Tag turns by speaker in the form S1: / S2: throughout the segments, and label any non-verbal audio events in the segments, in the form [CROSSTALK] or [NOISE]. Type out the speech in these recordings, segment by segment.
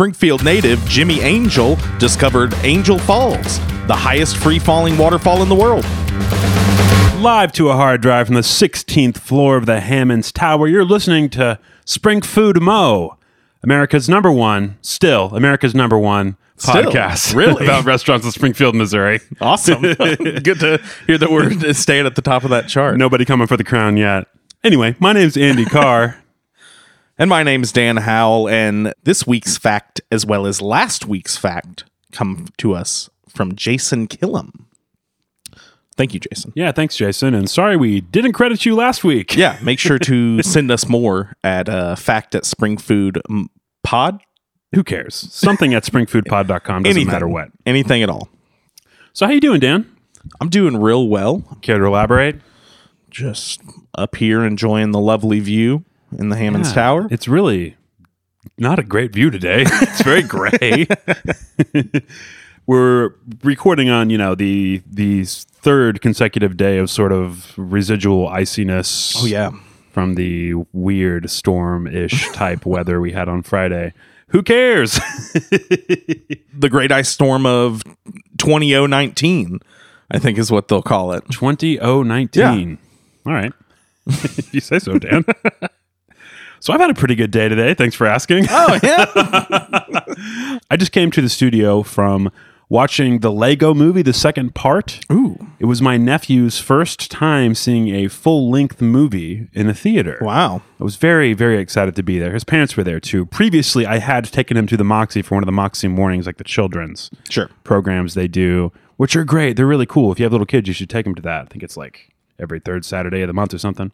S1: Springfield native Jimmy Angel discovered Angel Falls, the highest free falling waterfall in the world.
S2: Live to a hard drive from the 16th floor of the Hammons Tower, you're listening to Spring Food Mo, America's number one, still America's number one
S1: Still?
S2: podcast [LAUGHS]
S1: Really?
S2: about restaurants in Springfield, Missouri.
S1: Awesome. [LAUGHS] Good to hear that we're [LAUGHS] staying at the top of that chart.
S2: Nobody coming for the crown yet. Anyway, my name's Andy Carr.
S1: And my name's Dan Howell, and this week's fact, as well as last week's fact, come to us from Jason Killam. Thank you, Jason.
S2: yeah, thanks, Jason. And sorry we didn't credit you last week.
S1: Yeah, make sure to [LAUGHS] send us more at uh, fact at springfood mm, pod.
S2: Who cares? Something at springfoodpod.com doesn't
S1: Anything.
S2: matter what.
S1: Anything at all.
S2: So how you doing, Dan?
S1: I'm doing real well.
S2: Care to elaborate?
S1: Just up here enjoying the lovely view in the Hammons
S2: Yeah,
S1: Tower.
S2: It's really not a great view today. [LAUGHS] it's very gray. We're recording on, you know, the the third consecutive day of sort of residual iciness.
S1: Oh, yeah.
S2: From the weird storm-ish [LAUGHS] type weather we had on Friday. Who cares? [LAUGHS]
S1: The Great Ice Storm of 20019, I think is what they'll call it.
S2: 20019. All right. you say so, Dan. So I've had a pretty good day today. Thanks for asking.
S1: Oh, yeah. [LAUGHS]
S2: I just came to the studio from watching the Lego movie, the second part.
S1: Ooh.
S2: It was my nephew's first time seeing a full length movie in a theater.
S1: Wow.
S2: I was very, very excited to be there. His parents were there too. Previously, I had taken him to the Moxie for one of the Moxie mornings, like the children's
S1: Sure.
S2: programs they do, which are great. They're really cool. If you have little kids, you should take them to that. I think it's like every third Saturday of the month or something.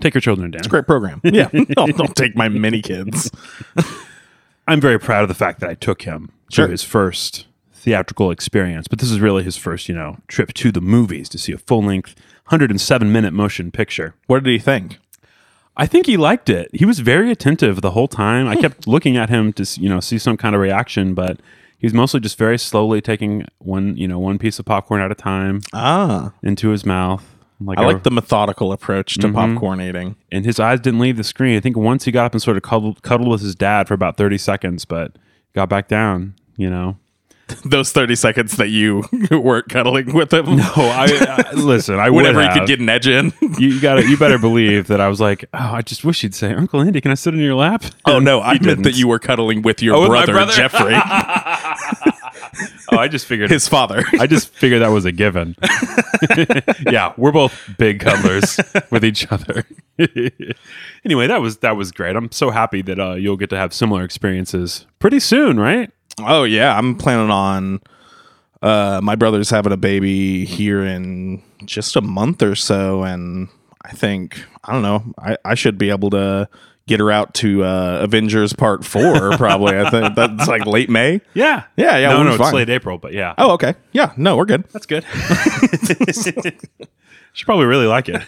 S2: Take your children, Dan.
S1: Great program. [LAUGHS] Yeah. [LAUGHS] don't, don't take my mini kids. [LAUGHS]
S2: I'm very proud of the fact that I took him
S1: Sure.
S2: to his first theatrical experience. But this is really his first, you know, trip to the movies to see a full length, 107 minute motion picture.
S1: What did he think?
S2: I think he liked it. He was very attentive the whole time. I kept looking at him to, you know, see some kind of reaction, but he was mostly just very slowly taking one, you know, one piece of popcorn at a time
S1: Ah.
S2: into his mouth. Like
S1: I like the methodical approach to mm-hmm. popcorn eating.
S2: and his eyes didn't leave the screen. I think once he got up and sort of cuddled, cuddled with his dad for about 30 seconds, but got back down, you know. [LAUGHS]
S1: Those 30 seconds that you [LAUGHS] weren't cuddling with him.
S2: Oh, I, I listen. I
S1: Whenever you could get an edge in. [LAUGHS]
S2: you, got You better believe that I was like, oh, I just wish you'd say, Uncle Andy, can I sit in your lap?
S1: Oh, no. I meant that
S2: didn't.
S1: you were cuddling with your
S2: Oh,
S1: brother,
S2: brother?
S1: Jeffrey,
S2: Oh, I just figured.
S1: his father.
S2: I just figured that was a given. [LAUGHS] yeah, we're both big cuddlers with each other. [LAUGHS] anyway, that was that was great. I'm so happy that uh, you'll get to have similar experiences pretty soon, right?
S1: Oh, yeah. I'm planning on. Uh, my brother's having a baby here in just a month or so. And I think, I don't know, I, I should be able to get her out to uh, Avengers Part 4, probably. I think that's like late May. [LAUGHS]
S2: Yeah,
S1: Yeah, yeah,
S2: No, no, it's late April, but yeah,
S1: Oh, okay. Yeah, no, we're good.
S2: that's good. [LAUGHS] She probably really like it.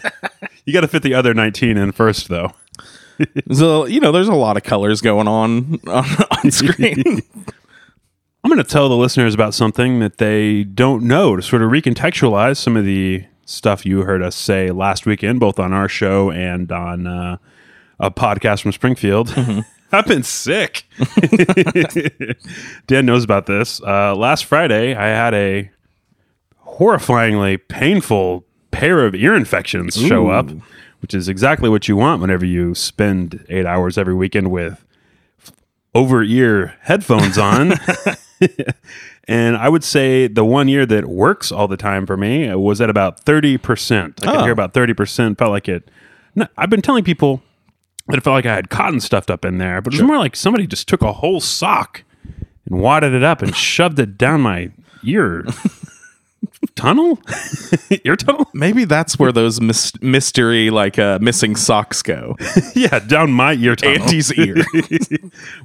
S2: You got to fit the other 19 in first, though. [LAUGHS]
S1: So, you know, there's a lot of colors going on on, on screen.
S2: I'm going to tell the listeners about something that they don't know to sort of recontextualize some of the stuff you heard us say last weekend, both on our show and on uh, a podcast from Springfield. [LAUGHS] I've been sick. [LAUGHS] Dan knows about this. Uh, last Friday, I had a horrifyingly painful pair of ear infections show up, which is exactly what you want whenever you spend eight hours every weekend with over ear headphones on. [LAUGHS] and I would say the one year that works all the time for me was at about 30%. I could
S1: Oh.
S2: hear about 30%, felt like it. No, I've been telling people that it felt like I had cotton stuffed up in there, but it was more like somebody just took a whole sock and wadded it up and [LAUGHS] shoved it down my ear tunnel, [LAUGHS] ear tunnel.
S1: Maybe that's where those mys- mystery, like uh, missing socks go. [LAUGHS]
S2: yeah, down my ear tunnel.
S1: Andy's ear.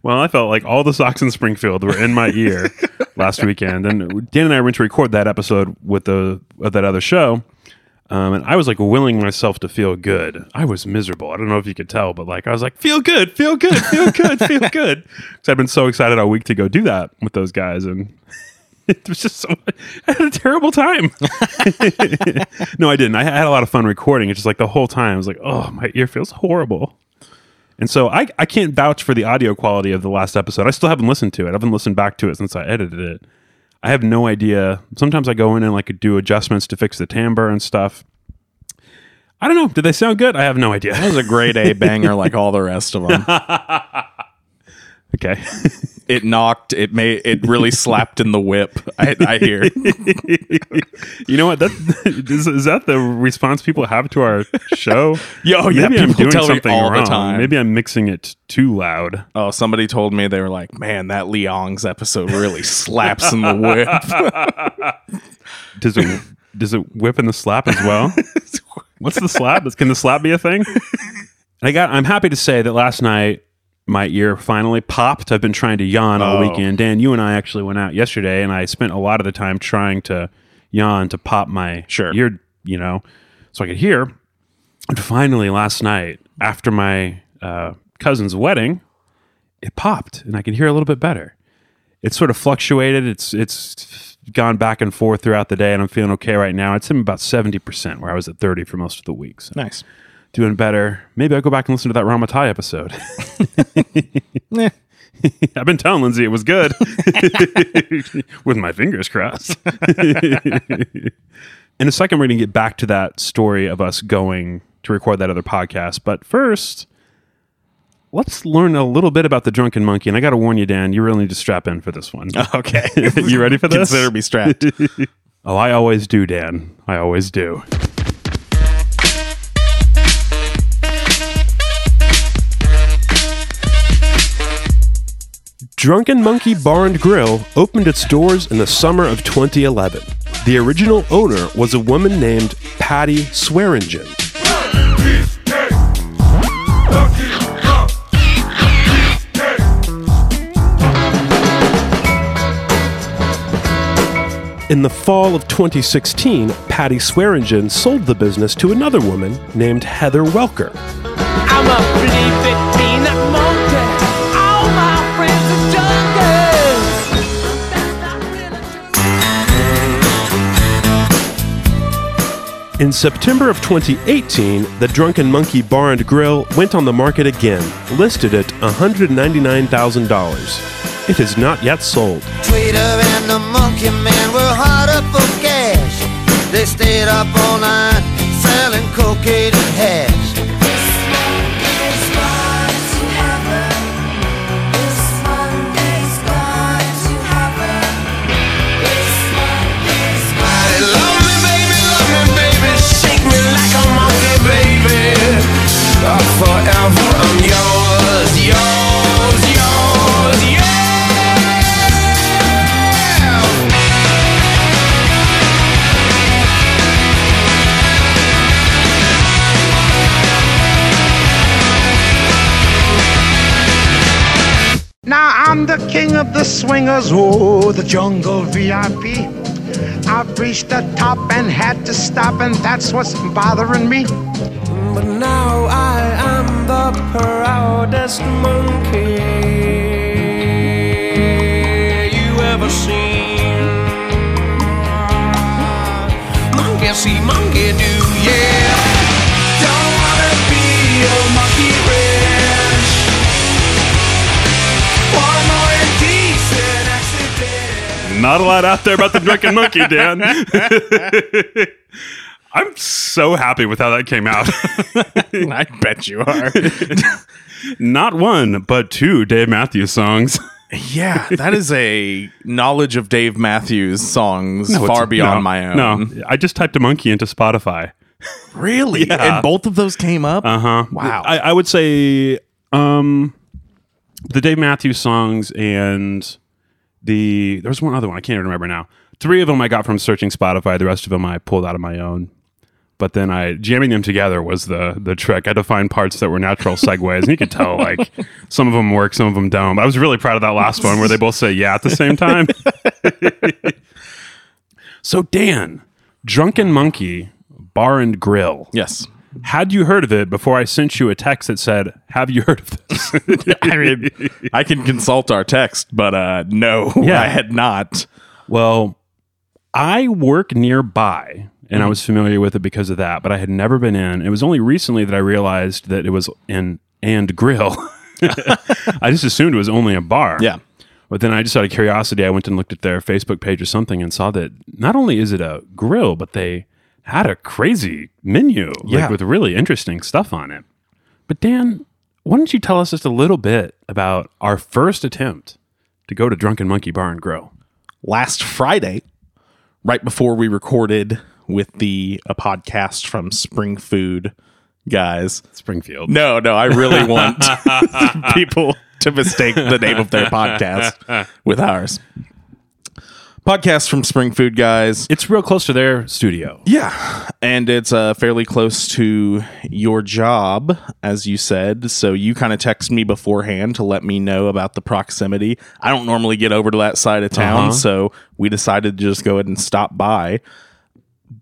S2: well, I felt like all the socks in Springfield were in my ear last weekend, and Dan and I went to record that episode with the with that other show. Um, and I was like willing myself to feel good. I was miserable. I don't know if you could tell, but like I was like, feel good, feel good, feel good, feel good. [LAUGHS] Because I've been so excited all week to go do that with those guys, and [LAUGHS] it was just so. I had a terrible time. [LAUGHS] no, I didn't. I had a lot of fun recording. It's just like the whole time I was like, oh, my ear feels horrible. And so I, I can't vouch for the audio quality of the last episode. I still haven't listened to it. I haven't listened back to it since I edited it. I have no idea. Sometimes I go in and like do adjustments to fix the timbre and stuff. I don't know. Did they sound good? I have no idea.
S1: That was a grade A [LAUGHS] banger like all the rest of them. [LAUGHS]
S2: Okay. [LAUGHS]
S1: It knocked. It made. It really slapped in the whip. I, I hear. [LAUGHS]
S2: you know what? That [LAUGHS] is, is that the response people have to our show?
S1: Yo, yeah,
S2: Maybe I'm doing something
S1: all the
S2: wrong.
S1: time.
S2: Maybe I'm mixing it too loud.
S1: Oh, somebody told me they were like, "Man, that Leong's episode really slaps in the whip."
S2: Does it does it whip in the slap as well? What's the slap? Can the slap be a thing? And I got. I'm happy to say that last night my ear finally popped. I've been trying to yawn all
S1: Oh.
S2: weekend. Dan, you and I actually went out yesterday, and I spent a lot of the time trying to yawn to pop my
S1: Sure.
S2: ear, you know, so I could hear. And finally, last night after my uh, cousin's wedding, it popped, and I could hear a little bit better. It's sort of fluctuated. It's it's gone back and forth throughout the day, and I'm feeling okay right now. It's in about seventy percent, where I was at thirty for most of the weeks
S1: nice.
S2: Doing better. Maybe I'll go back and listen to that Ramatai episode. [LAUGHS] [LAUGHS] I've been telling Lindsay it was good [LAUGHS] with my fingers crossed. In a second, we're going to get back to that story of us going to record that other podcast. But first, let's learn a little bit about the Drunken Monkey. And I got to warn you, Dan, you really need to strap in for this one.
S1: Okay.
S2: you ready for this?
S1: Consider me strapped.
S2: Oh, I always do, Dan. I always do. Drunken Monkey Bar and Grill opened its doors in the summer of 2011. The original owner was a woman named Patty Swearingen. In the fall of 2016, Patty Swearingen sold the business to another woman named Heather Welker. In September of 2018, the Drunken Monkey Bar and Grill went on the market again, listed at $199,000. It is not yet sold.
S3: And the monkey man were hard up for cash. They stayed up all night selling cocaine and hash. Forever I'm yours, yours, yours, yeah.
S4: Now I'm the king of the swingers, oh, the jungle VIP. I've reached the top and had to stop, and that's what's bothering me.
S5: But now the proudest monkey you ever seen. Monkey see, monkey do, yeah. Don't wanna be a monkey wrench. One more indecent accident.
S2: Not a lot out there about the Drunken Monkey, Dan. [LAUGHS] I'm so happy with how that came out. [LAUGHS]
S1: I bet you are. [LAUGHS]
S2: Not one, but two Dave Matthews songs.
S1: yeah, that is a knowledge of Dave Matthews songs
S2: No,
S1: far beyond
S2: no,
S1: my own.
S2: No, I just typed a monkey into Spotify.
S1: Really?
S2: Yeah.
S1: And both of those came up?
S2: Uh huh.
S1: Wow.
S2: I, I would say um, the Dave Matthews songs and the there's one other one I can't even remember now. Three of them I got from searching Spotify. The rest of them I pulled out of my own. But then I jamming them together was the the trick. I had to find parts that were natural segues, and you could tell like [LAUGHS] some of them work, some of them don't. I was really proud of that last one where they both say yeah at the same time. [LAUGHS] so Dan, Drunken Monkey Bar and Grill.
S1: yes.
S2: Had you heard of it before I sent you a text that said, "Have you heard of this?" [LAUGHS]
S1: I mean, I can consult our text, but uh, no,
S2: Yeah.
S1: I had not.
S2: well, I work nearby, and I mm-hmm. was familiar with it because of that, but I had never been in. It was only recently that I realized that it was in and grill. [LAUGHS] I just assumed it was only a bar.
S1: Yeah.
S2: But then I just out of curiosity, I went and looked at their Facebook page or something and saw that not only is it a grill, but they had a crazy menu
S1: Yeah.
S2: like with really interesting stuff on it. But Dan, why don't you tell us just a little bit about our first attempt to go to Drunken Monkey Bar and Grill?
S1: last Friday, right before we recorded with the a podcast from Spring Food guys.
S2: Springfield.
S1: No, no, I really [LAUGHS] want [LAUGHS] people to mistake the name of their podcast with ours. Podcast from Spring Food guys.
S2: It's real close to their studio.
S1: Yeah, and it's uh, fairly close to your job, as you said. So you kind of text me beforehand to let me know about the proximity. I don't normally get over to that side of town,
S2: Uh-huh.
S1: so we decided to just go ahead and stop by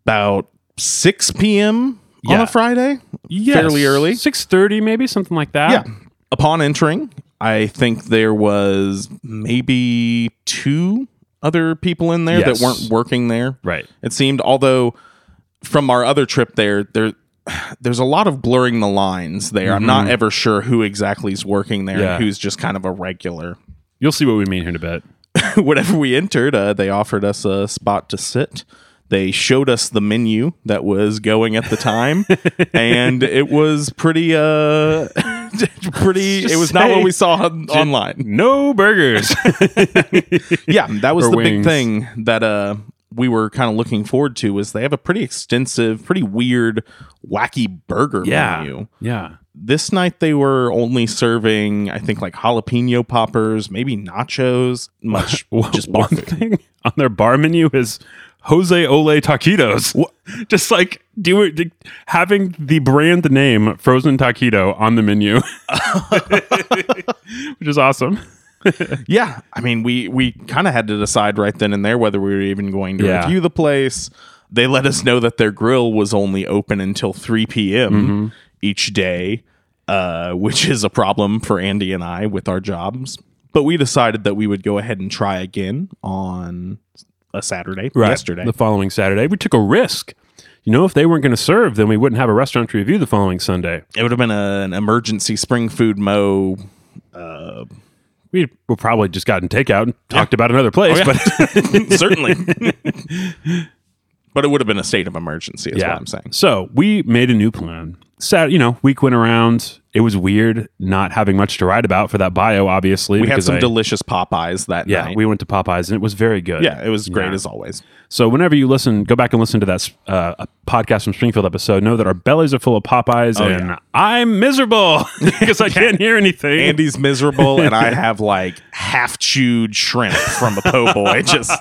S1: about 6 p.m. on a Friday. Fairly early.
S2: Six thirty, maybe something like that.
S1: Yeah. Upon entering, I think there was maybe two other people in there
S2: Yes.
S1: that weren't working there.
S2: Right.
S1: It seemed, although from our other trip there, there there's a lot of blurring the lines there. I'm not ever sure who exactly is working there
S2: Yeah.
S1: and who's just kind of a regular.
S2: You'll see what we mean here in a bit. [LAUGHS]
S1: Whenever we entered, uh, they offered us a spot to sit. They showed us the menu that was going at the time, [LAUGHS] and it was pretty, uh, [LAUGHS] pretty. It was not what we saw on, online.
S2: No burgers. [LAUGHS]
S1: yeah, that was
S2: Or
S1: the
S2: wings.
S1: big thing that uh we were kind of looking forward to was they have a pretty extensive, pretty weird, wacky burger
S2: yeah.
S1: menu.
S2: Yeah.
S1: This night they were only serving, I think, like jalapeno poppers, maybe nachos, much just bar
S2: one
S1: food.
S2: thing on their bar menu is Jose Ole Taquitos. Just like do it, having the brand name Frozen Taquito on the menu, [LAUGHS] which is awesome. [LAUGHS]
S1: Yeah, I mean, we we kind of had to decide right then and there whether we were even going to
S2: Yeah.
S1: review the place. They let us know that their grill was only open until 3 p.m.
S2: Mm-hmm.
S1: each day, uh, which is a problem for Andy and I with our jobs. But we decided that we would go ahead and try again on a Saturday, yesterday.
S2: the following Saturday, we took a risk. You know, if they weren't going to serve, then we wouldn't have a restaurant to review the following Sunday.
S1: it would have been a, an emergency spring food mo.
S2: Uh, we would probably just gotten takeout and talked about another place,
S1: Oh, yeah.
S2: but [LAUGHS] [LAUGHS]
S1: Certainly. but it would have been a state of emergency, is what I'm saying.
S2: So we made a new plan. Sat, you know, week went around. It was weird not having much to write about for that bio. Obviously,
S1: We had some
S2: I-
S1: delicious Popeyes that
S2: Yeah,
S1: night.
S2: we went to Popeyes and it was very good.
S1: yeah, it was great
S2: Yeah.
S1: as always.
S2: So whenever you listen, go back and listen to that uh, podcast from Springfield episode. Know that our bellies are full of Popeyes,
S1: Oh,
S2: and
S1: yeah.
S2: I'm miserable [LAUGHS] because I can't hear anything.
S1: Andy's miserable, and I [LAUGHS] have like half chewed shrimp from a po' boy [LAUGHS] just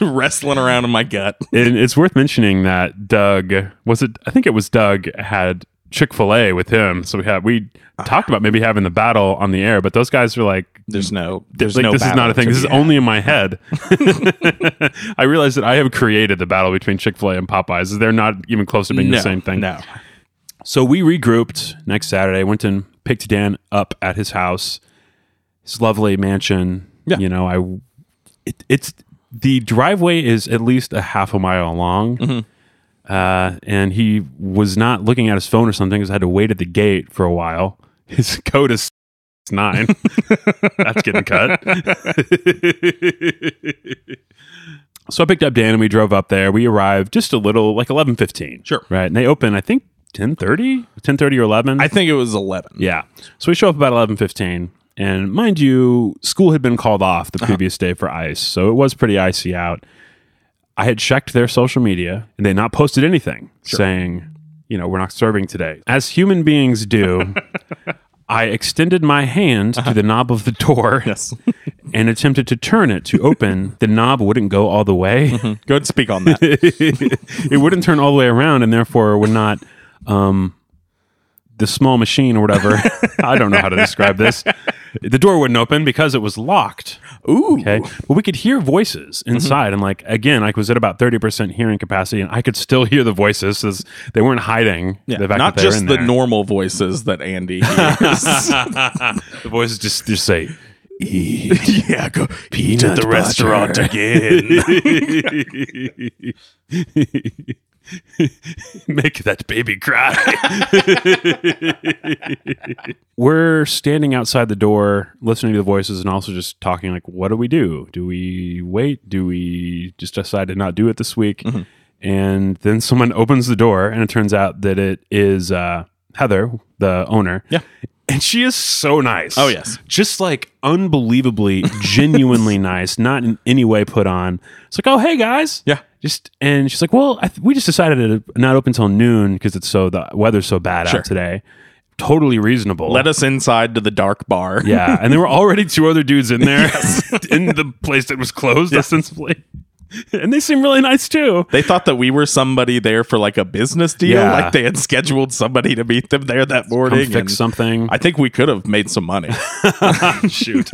S1: wrestling around in my gut.
S2: And it's worth mentioning that Doug was it? I think it was Doug had Chick Fil A with him. So we had we talked about maybe having the battle on the air, but those guys were like,
S1: There's no, there's
S2: like
S1: no.
S2: this is not a thing. This is only in my [LAUGHS] head. [LAUGHS] I realized that I have created the battle between Chick Fil A and Popeyes. They're not even close to being
S1: no,
S2: the same thing.
S1: No,
S2: So we regrouped next Saturday. Went and picked Dan up at his house, his lovely mansion.
S1: Yeah.
S2: You know, I it, it's the driveway is at least a half a mile long.
S1: Mm-hmm.
S2: Uh, and he was not looking at his phone or something because I had to wait at the gate for a while. [LAUGHS] His code is nine. [LAUGHS] That's getting cut. [LAUGHS] so I picked up Dan and we drove up there. We arrived just a little, like eleven fifteen.
S1: Sure.
S2: Right. And they open, I think, 1030, 1030 or 11.
S1: I think it was eleven.
S2: yeah. So we show up about 1115. And mind you, school had been called off the previous day for ice. So it was pretty icy out. I had checked their social media and they not posted anything saying, you know, we're not serving today. As human beings do, [LAUGHS] I extended my hand to the knob of the door [LAUGHS]
S1: Yes. [LAUGHS]
S2: and attempted to turn it to open. the knob wouldn't go all the way.
S1: Go ahead and speak on that.
S2: it wouldn't turn all the way around and therefore would not um the small machine or whatever i don't know how to describe this the door wouldn't open because it was locked
S1: Ooh.
S2: okay but we could hear voices mm-hmm. inside and like again i was at about 30% hearing capacity and i could still hear the voices 'cause they weren't hiding
S1: Yeah,
S2: the
S1: not just the
S2: there.
S1: normal voices that Andy [LAUGHS] hears.
S2: the voices just just say [LAUGHS]
S1: yeah, go eat at the
S2: butter.
S1: restaurant again. [LAUGHS] [LAUGHS]
S2: Make that baby cry. [LAUGHS] We're standing outside the door, listening to the voices, and also just talking. Like, what do we do? Do we wait? Do we just decide to not do it this week?
S1: Mm-hmm.
S2: And then someone opens the door, and it turns out that it is uh, Heather, the owner.
S1: Yeah.
S2: And she is so nice.
S1: Oh, yes.
S2: Just like unbelievably, [LAUGHS] genuinely nice, not in any way put on. It's like, oh, hey, guys.
S1: Yeah.
S2: Just and she's like, well, I th- we just decided to not open until noon because it's so the weather's so bad
S1: Sure.
S2: out today. Totally reasonable.
S1: Let us inside to the dark bar.
S2: yeah, and there were [LAUGHS] already two other dudes in there [LAUGHS] in the place that was closed ostensibly, [LAUGHS] and they seem really nice too.
S1: They thought that we were somebody there for like a business deal.
S2: Yeah.
S1: Like they had scheduled somebody to meet them there that
S2: Come
S1: morning.
S2: fix
S1: and
S2: something.
S1: I think we could have made some money.
S2: shoot.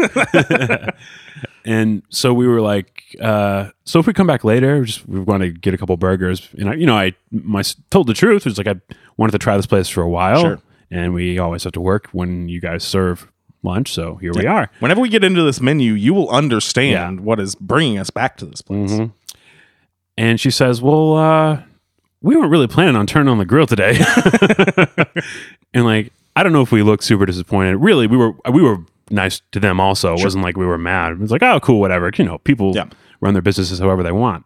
S2: And so we were like, uh, so if we come back later, we just we want to get a couple burgers. And I, you know, I my told the truth. It was like I wanted to try this place for a while,
S1: Sure.
S2: and we always have to work when you guys serve lunch. So here we are.
S1: Whenever we get into this menu, you will understand what is bringing us back to this place.
S2: And she says, "Well, uh, we weren't really planning on turning on the grill today." [LAUGHS] [LAUGHS] and like, I don't know if we looked super disappointed. Really, we were we were nice to them. Also, it wasn't like we were mad. It was like, "Oh, cool, whatever." You know, people
S1: Yeah.
S2: run their businesses however they want.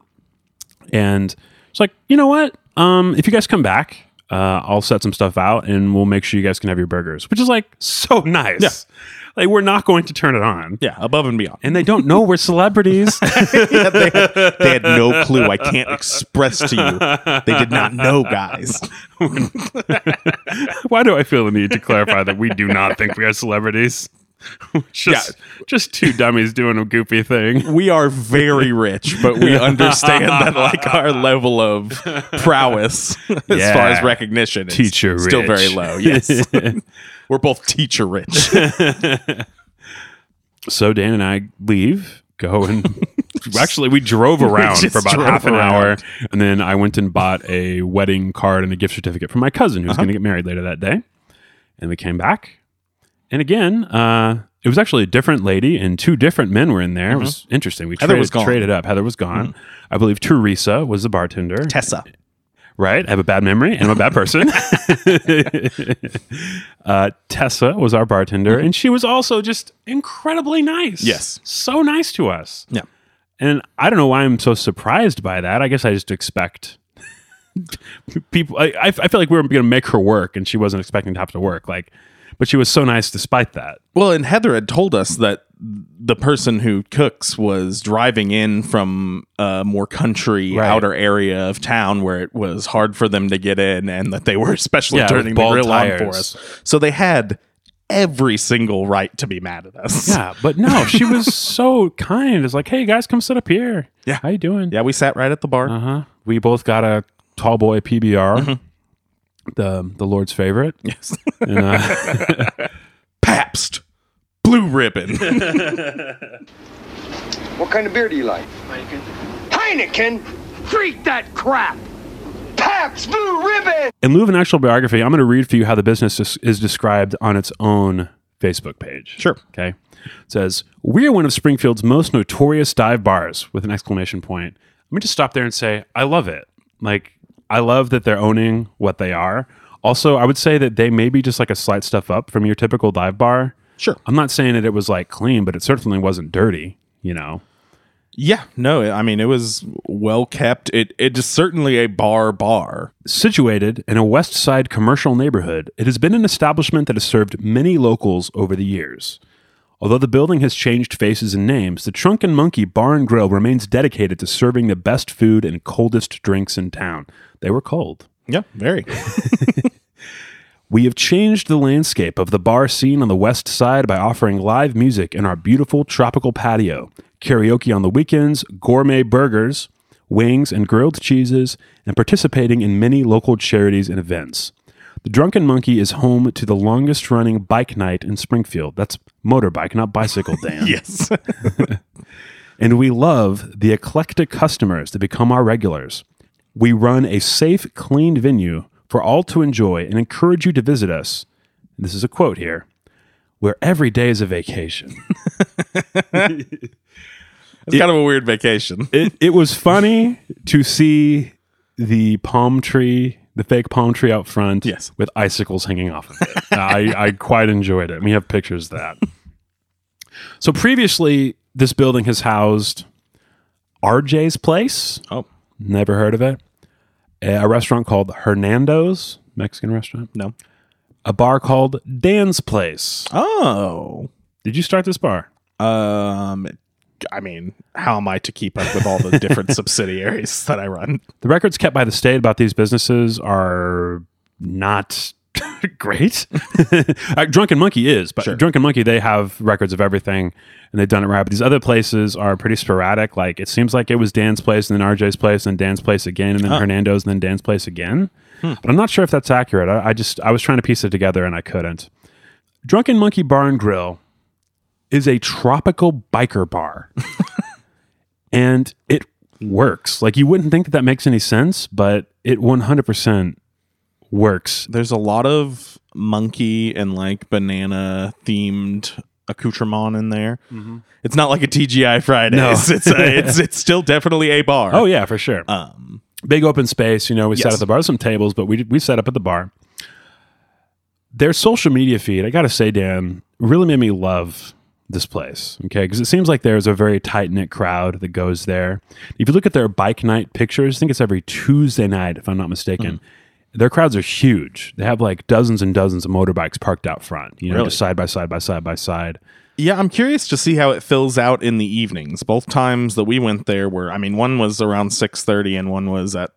S2: And it's like, you know what? Um, if you guys come back, uh, I'll set some stuff out and we'll make sure you guys can have your burgers, which is like [LAUGHS] so nice.
S1: Yeah.
S2: Like we're not going to turn it on.
S1: Yeah, above and beyond.
S2: And they don't know we're celebrities. [LAUGHS]
S1: Yeah, they, had, they had no clue. I can't express to you. They did not know, guys. [LAUGHS]
S2: Why do I feel the need to clarify that we do not think we are celebrities? [LAUGHS] just, just two dummies doing a goofy thing.
S1: We are very rich, but we understand that like our [LAUGHS] level of prowess as
S2: Yeah.
S1: far as recognition is
S2: Teacher
S1: still
S2: rich.
S1: very low. Yes. [LAUGHS] We're both teacher rich.
S2: So Dan and I leave, go and actually we drove around
S1: just
S2: for about half an hour, and then I went and bought a wedding card and a gift certificate for my cousin
S1: Uh-huh.
S2: who's going to get married later that day. And we came back, and again, uh, it was actually a different lady and two different men were in there. It was interesting. We
S1: Mm-hmm. Heather
S2: traded,
S1: was gone. Mm-hmm.
S2: traded up. Heather was gone. I believe Teresa was the bartender.
S1: Tessa.
S2: Right. I have a bad memory and I'm a bad person. [LAUGHS] uh, Tessa was our bartender and she was also just incredibly nice.
S1: Yes.
S2: So nice to us.
S1: Yeah.
S2: And I don't know why I'm so surprised by that. I guess I just expect [LAUGHS] people. I, I I feel like we were going to make her work and she wasn't expecting to have to work. Like, but she was so nice despite that.
S1: Well, and Heather had told us that the person who cooks was driving in from a more country
S2: Right.
S1: outer area of town where it was hard for them to get in and that they were [LAUGHS] especially
S2: Yeah,
S1: turning the grill on for
S2: tires.
S1: us. So they had every single right to be mad at us.
S2: Yeah. But no, she [LAUGHS] was so kind. It's like, hey guys, come sit up here.
S1: Yeah.
S2: How you doing?
S1: Yeah, we sat right at the bar.
S2: Uh huh. We both got a tall boy PBR,
S1: Mm-hmm.
S2: The the Lord's favorite.
S1: Yes. [LAUGHS]
S2: And, uh, [LAUGHS]
S1: Pabst. Blue ribbon. [LAUGHS]
S6: What kind of beer do you like? Heineken. Heineken? Drink that crap! Pabst Blue Ribbon!
S2: in lieu of an actual biography, I'm going to read for you how the business is, is described on its own Facebook page.
S1: Sure.
S2: Okay. It says, We are one of Springfield's most notorious dive bars with an exclamation point. Let me just stop there and say, I love it. Like, I love that they're owning what they are. Also, I would say that they may be just like a slight stuff up from your typical dive bar.
S1: Sure.
S2: I'm not saying that it was like clean, but it certainly wasn't dirty, you know?
S1: Yeah, no, I mean it was well kept. It it is certainly a bar bar.
S2: Situated in a west side commercial neighborhood, it has been an establishment that has served many locals over the years. Although the building has changed faces and names, the Drunken Monkey Bar and Grill remains dedicated to serving the best food and coldest drinks in town. They were cold.
S1: Yeah, very. [LAUGHS]
S2: We have changed the landscape of the bar scene on the west side by offering live music in our beautiful tropical patio, karaoke on the weekends, gourmet burgers, wings, and grilled cheeses, and participating in many local charities and events. The Drunken Monkey is home to the longest running bike night in Springfield. That's motorbike, not bicycle, Dan. [LAUGHS]
S1: yes. [LAUGHS]
S2: And we love the eclectic customers that become our regulars. We run a safe, clean venue for all to enjoy and encourage you to visit us. This is a quote here where every day is a vacation. [LAUGHS]
S1: It's kind of a weird vacation.
S2: it, it was funny to see the palm tree, the fake palm tree out front,
S1: Yes.
S2: with icicles hanging off of it. I, I quite enjoyed it. We have pictures of that. So previously, this building has housed RJ's Place.
S1: Oh
S2: Never heard of it. A a restaurant called Hernando's, Mexican restaurant.
S1: no.
S2: A bar called Dan's Place.
S1: Oh.
S2: Did you start this bar?
S1: Um. I mean, how am I to keep up with all the different [LAUGHS] subsidiaries that I run?
S2: The records kept by the state about these businesses are not [LAUGHS] great. [LAUGHS] Uh, Drunken Monkey is, but Drunken Monkey they have records of everything and they've done it right. But these other places are pretty sporadic. Like it seems like it was Dan's place and then RJ's place and then Dan's place again and then Hernando's and then Dan's place again. But I'm not sure if that's accurate. I, I just I was trying to piece it together and I couldn't. Drunken Monkey Bar and Grill is a tropical biker bar. [LAUGHS] and it works. Like you wouldn't think that that makes any sense, but it 100% works.
S1: There's a lot of monkey and like banana themed accoutrement in there. It's not like a TGI Fridays.
S2: No. [LAUGHS]
S1: it's a, it's it's still definitely a bar.
S2: Oh yeah, for sure.
S1: Um.
S2: Big open space. You know, we sat at the bar, some tables, but we we set up at the bar. Their social media feed, I got to say, Dan, really made me love this place. Okay, because it seems like there's a very tight knit crowd that goes there. If you look at their bike night pictures, I think it's every Tuesday night, if I'm not mistaken.
S1: Mm-hmm.
S2: Their crowds are huge. They have like dozens and dozens of motorbikes parked out front. You know,
S1: Really?
S2: just side by side by side by side.
S1: Yeah, I'm curious to see how it fills out in the evenings. Both times that we went there were, I mean, one was around 6:30 and one was at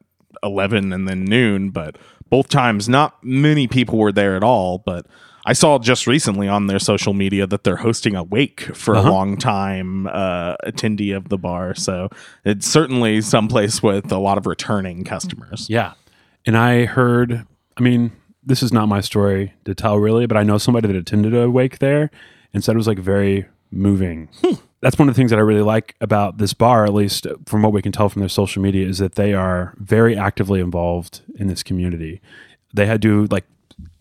S1: 11 and then noon, but both times not many people were there at all, but I saw just recently on their social media that they're hosting a wake for a long time uh, attendee of the bar. So it's certainly someplace with a lot of returning customers.
S2: Yeah. And I heard, I mean, this is not my story to tell really, but I know somebody that attended a wake there and said it was like very moving. That's one of the things that I really like about this bar, at least from what we can tell from their social media, is that they are very actively involved in this community. They had to like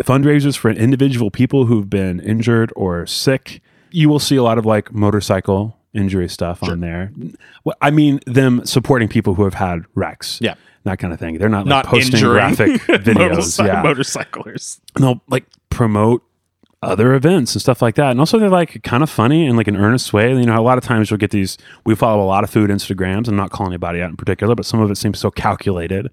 S2: fundraisers for individual people who've been injured or sick. You will see a lot of like motorcycle injury stuff on there. Well, I mean, them supporting people who have had wrecks
S1: Yeah.
S2: that kind of thing. They're not, like,
S1: Not
S2: posting
S1: injuring
S2: graphic [LAUGHS] videos. yeah,
S1: motorcyclers.
S2: and they'll like promote other events and stuff like that. And also they're like kind of funny in like an earnest way. You know, a lot of times you'll get these. We follow a lot of food Instagrams. I'm not calling anybody out in particular, but some of it seems so calculated.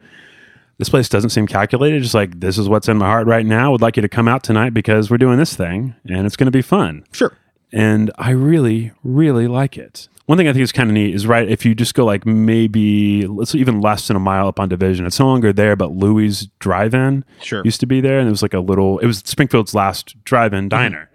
S2: This place doesn't seem calculated. Just like this is what's in my heart right now. Would like you to come out tonight because we're doing this thing and it's going to be fun
S1: Sure.
S2: and I really, really like it. One thing I think is kind of neat is right if you just go like maybe let's even less than a mile up on Division. It's no longer there, but Louis Drive-In
S1: Sure.
S2: used to be there, and it was like a little. It was Springfield's last drive-in mm-hmm. diner.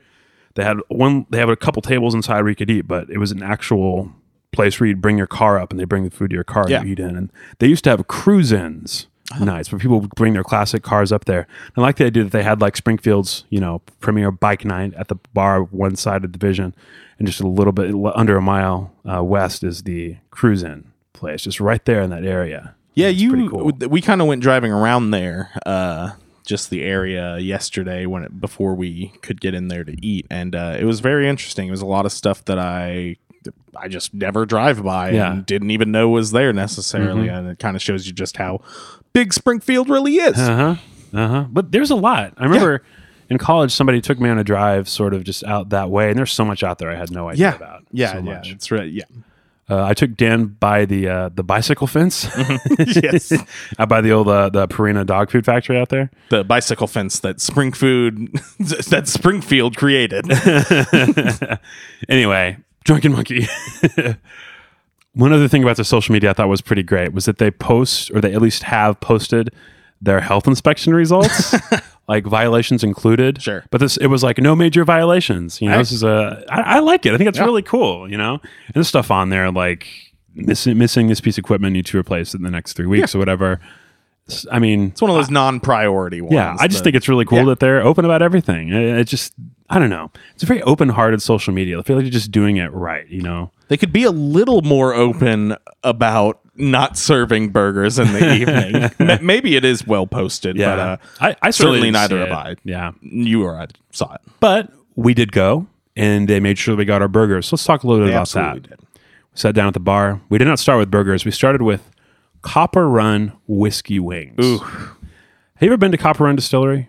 S2: They had one. They have a couple tables inside where you could eat, but it was an actual place where you'd bring your car up and they bring the food to your car
S1: Yeah.
S2: and you eat in. And they used to have cruise-ins. Nights where people would bring their classic cars up there. And I like the idea that they had like Springfield's, you know, premier bike night at the bar one side of Division, and just a little bit under a mile uh, west is the cruise in place, just right there in that area.
S1: Yeah,
S2: It's
S1: you.
S2: cool.
S1: We kind of went driving around there, uh, just the area yesterday when it, before we could get in there to eat, and uh, it was very interesting. It was a lot of stuff that I I just never drive by
S2: Yeah.
S1: and didn't even know was there necessarily, and it kind of shows you just how big Springfield really is.
S2: Uh huh. Uh huh. But there's a lot. I remember in college somebody took me on a drive, sort of just out that way, and there's so much out there I had no idea
S1: yeah,
S2: about.
S1: yeah,
S2: so
S1: yeah. It's right. Yeah,
S2: Uh, I took Dan by the uh, the bicycle fence. [LAUGHS]
S1: yes.
S2: out by the old uh, the Purina dog food factory out there.
S1: the bicycle fence that Springfield [LAUGHS] that Springfield created. [LAUGHS]
S2: anyway, Drunken Monkey. [LAUGHS] One other thing about their social media I thought was pretty great was that they post, or they at least have posted, their health inspection results, [LAUGHS] like violations included.
S1: Sure.
S2: But this, it was like no major violations. You know,
S1: I-
S2: this is a, I, I like it. I think it's
S1: Yeah.
S2: really cool. You know, and there's stuff on there like missing missing this piece of equipment, you need to replace it in the next three weeks or whatever. I mean,
S1: It's one of those non-priority ones.
S2: yeah, I just
S1: that-
S2: think it's really cool
S1: yeah.
S2: that they're open about everything. It, it just, I don't know. It's a very open-hearted social media. I feel like you're just doing it right, you know?
S1: they could be a little more open about not serving burgers in the [LAUGHS] evening. Maybe it is well posted, but uh,
S2: I, I
S1: certainly
S2: didn't
S1: neither have. I.
S2: Yeah,
S1: you or I saw it.
S2: but we did go, and they made sure we got our burgers. So let's talk a little bit
S1: They
S2: about that.
S1: did.
S2: We sat down at the bar. We did not start with burgers. We started with Copper Run Whiskey Wings. Ooh. Have you ever been to Copper Run Distillery?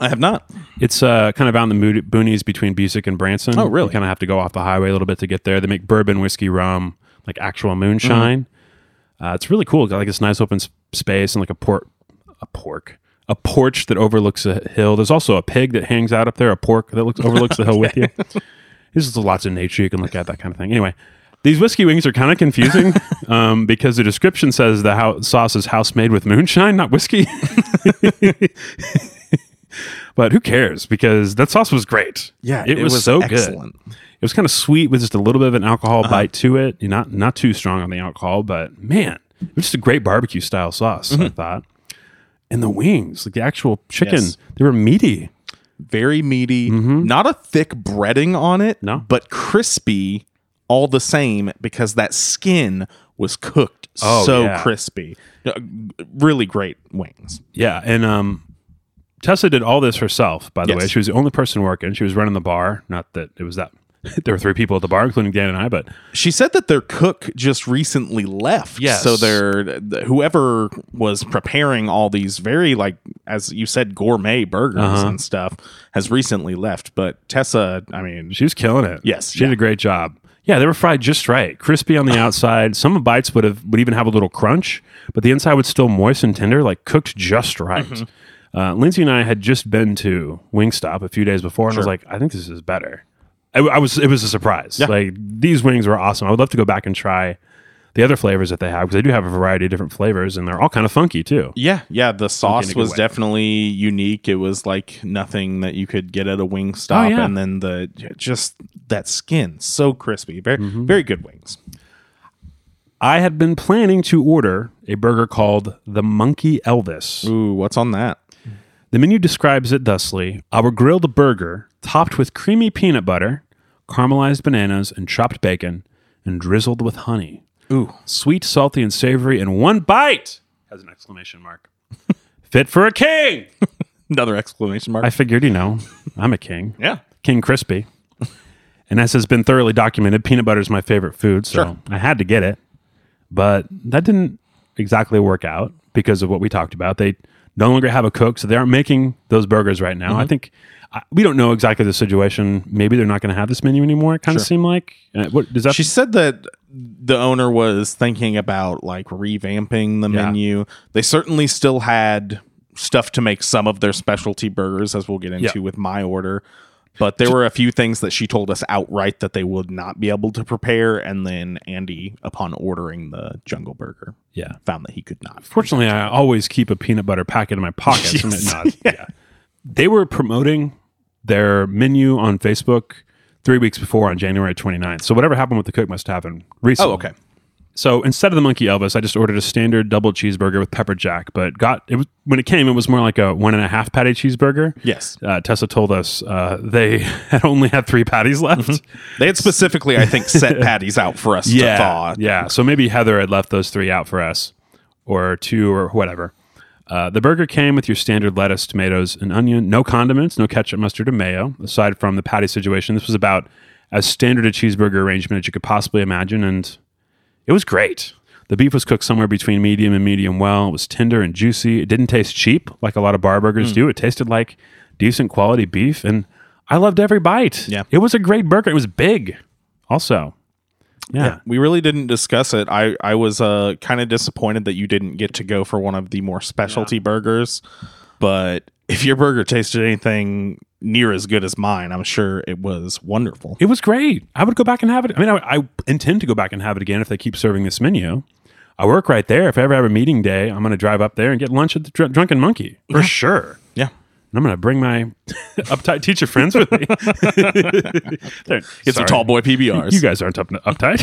S1: I have not.
S2: It's uh, kind of out in the mood- boonies between Busiek and Branson.
S1: Oh, really?
S2: You kind of have to go off the highway a little bit to get there. They make bourbon, whiskey, rum, like actual moonshine.
S1: Mm-hmm.
S2: Uh, it's really cool. Got like this nice open s- space and like a port, a pork, a porch that overlooks a hill. There's also a pig that hangs out up there, a pork that looks overlooks the hill with you. [LAUGHS] There's just lots of nature you can look at, that kind of thing. Anyway, these whiskey wings are kind of confusing [LAUGHS] um, because the description says the hou- sauce is house made with moonshine, not whiskey. [LAUGHS] but who cares? Because that sauce was great. Yeah, it, was, so
S1: excellent.
S2: good. It was kind of sweet with just a little bit of an alcohol bite to it. You're not not too strong on the alcohol, but man, it was just a great barbecue style sauce. I thought. And the wings, like the actual chicken,
S1: Yes.
S2: they were meaty.
S1: Very meaty. Not a thick breading on it,
S2: No.
S1: but crispy all the same because that skin was cooked
S2: Oh,
S1: so
S2: yeah.
S1: crispy. Uh, Really great wings.
S2: Yeah, and um, Tessa did all this herself. By the
S1: Yes.
S2: way, she was the only person working. She was running the bar. Not that it was that. [LAUGHS] there were three people at the bar, including Dan and I. But
S1: She said that their cook just recently left.
S2: Yes.
S1: So their th- whoever was preparing all these very like as you said gourmet burgers
S2: Uh-huh.
S1: and stuff has recently left. But Tessa, I mean,
S2: she was killing it.
S1: Yes,
S2: she did a great job. Yeah, they were fried just right, crispy on the [LAUGHS] outside. Some bites would have would even have a little crunch, but the inside was still moist and tender, like cooked just right.
S1: Mm-hmm.
S2: Uh, Lindsay and I had just been to Wingstop a few days before, and I was like, I think this is better. I, I was it was a surprise. Like these wings were awesome. I would love to go back and try the other flavors that they have because they do have a variety of different flavors, and they're all kind of funky too.
S1: yeah, yeah, the sauce was
S2: way.
S1: definitely unique. It was like nothing that you could get at a wing stop
S2: Oh, yeah.
S1: and then the just that skin so crispy. Very
S2: Mm-hmm.
S1: very good wings.
S2: I had been planning to order a burger called the Monkey Elvis.
S1: Ooh, what's on that?
S2: The menu describes it thusly Our grilled burger, topped with creamy peanut butter, caramelized bananas, and chopped bacon, and drizzled with honey.
S1: Ooh.
S2: Sweet, salty, and savory in one bite! Has an exclamation mark. [LAUGHS] Fit for a king! [LAUGHS]
S1: Another exclamation mark.
S2: I figured, you know, I'm a king. [LAUGHS]
S1: yeah.
S2: King Crispy. And as has been thoroughly documented, peanut butter is my favorite food, so
S1: Sure.
S2: I had to get it. But that didn't exactly work out because of what we talked about. They no longer have a cook, so they aren't making those burgers right now.
S1: Mm-hmm.
S2: I think I, we don't know exactly the situation. Maybe they're not going to have this menu anymore. It kind of seemed like. Uh, what does that?
S1: She said that the owner was thinking about like revamping the
S2: Yeah.
S1: menu. They certainly still had stuff to make some of their specialty burgers, as we'll get into
S2: Yeah.
S1: with my order. But there were a few things that she told us outright that they would not be able to prepare. And then Andy, upon ordering the jungle burger,
S2: yeah.
S1: found that he could not.
S2: Fortunately, I always keep a peanut butter packet in my pocket. [LAUGHS]
S1: Yes.
S2: Not- yeah. They were promoting their menu on Facebook three weeks before on January 29th. So whatever happened with the cook must have happened recently.
S1: Oh, okay.
S2: So instead of the Monkey Elvis, I just ordered a standard double cheeseburger with pepper jack. But got it was when it came, it was more like a one and a half patty cheeseburger.
S1: Yes.
S2: Uh, Tessa told us uh, they [LAUGHS] had only had three patties left.
S1: They had specifically, I think, set [LAUGHS] patties out for us to
S2: Yeah,
S1: thaw.
S2: yeah. So maybe Heather had left those three out for us, or two, or whatever. Uh, the burger came with your standard lettuce, tomatoes, and onion. No condiments, no ketchup, mustard, or mayo. Aside from the patty situation, this was about as standard a cheeseburger arrangement as you could possibly imagine, and it was great. The beef was cooked somewhere between medium and medium well. It was tender and juicy. It didn't taste cheap like a lot of bar burgers do. It tasted like decent quality beef, and I loved every bite.
S1: Yeah.
S2: it was a great burger. It was big, also. yeah.
S1: we really didn't discuss it. I I was uh kind of disappointed that you didn't get to go for one of the more specialty burgers. But if your burger tasted anything near as good as mine, I'm sure it was wonderful.
S2: It was great. I would go back and have it. I mean, I, I intend to go back and have it again if they keep serving this menu. I work right there. If I ever have a meeting day, I'm going to drive up there and get lunch at the Dr- Drunken Monkey for sure.
S1: Yeah.
S2: And I'm going to bring my [LAUGHS] uptight teacher friends with me. They're-
S1: It's a tall boy PBRs.
S2: You guys aren't up, uptight.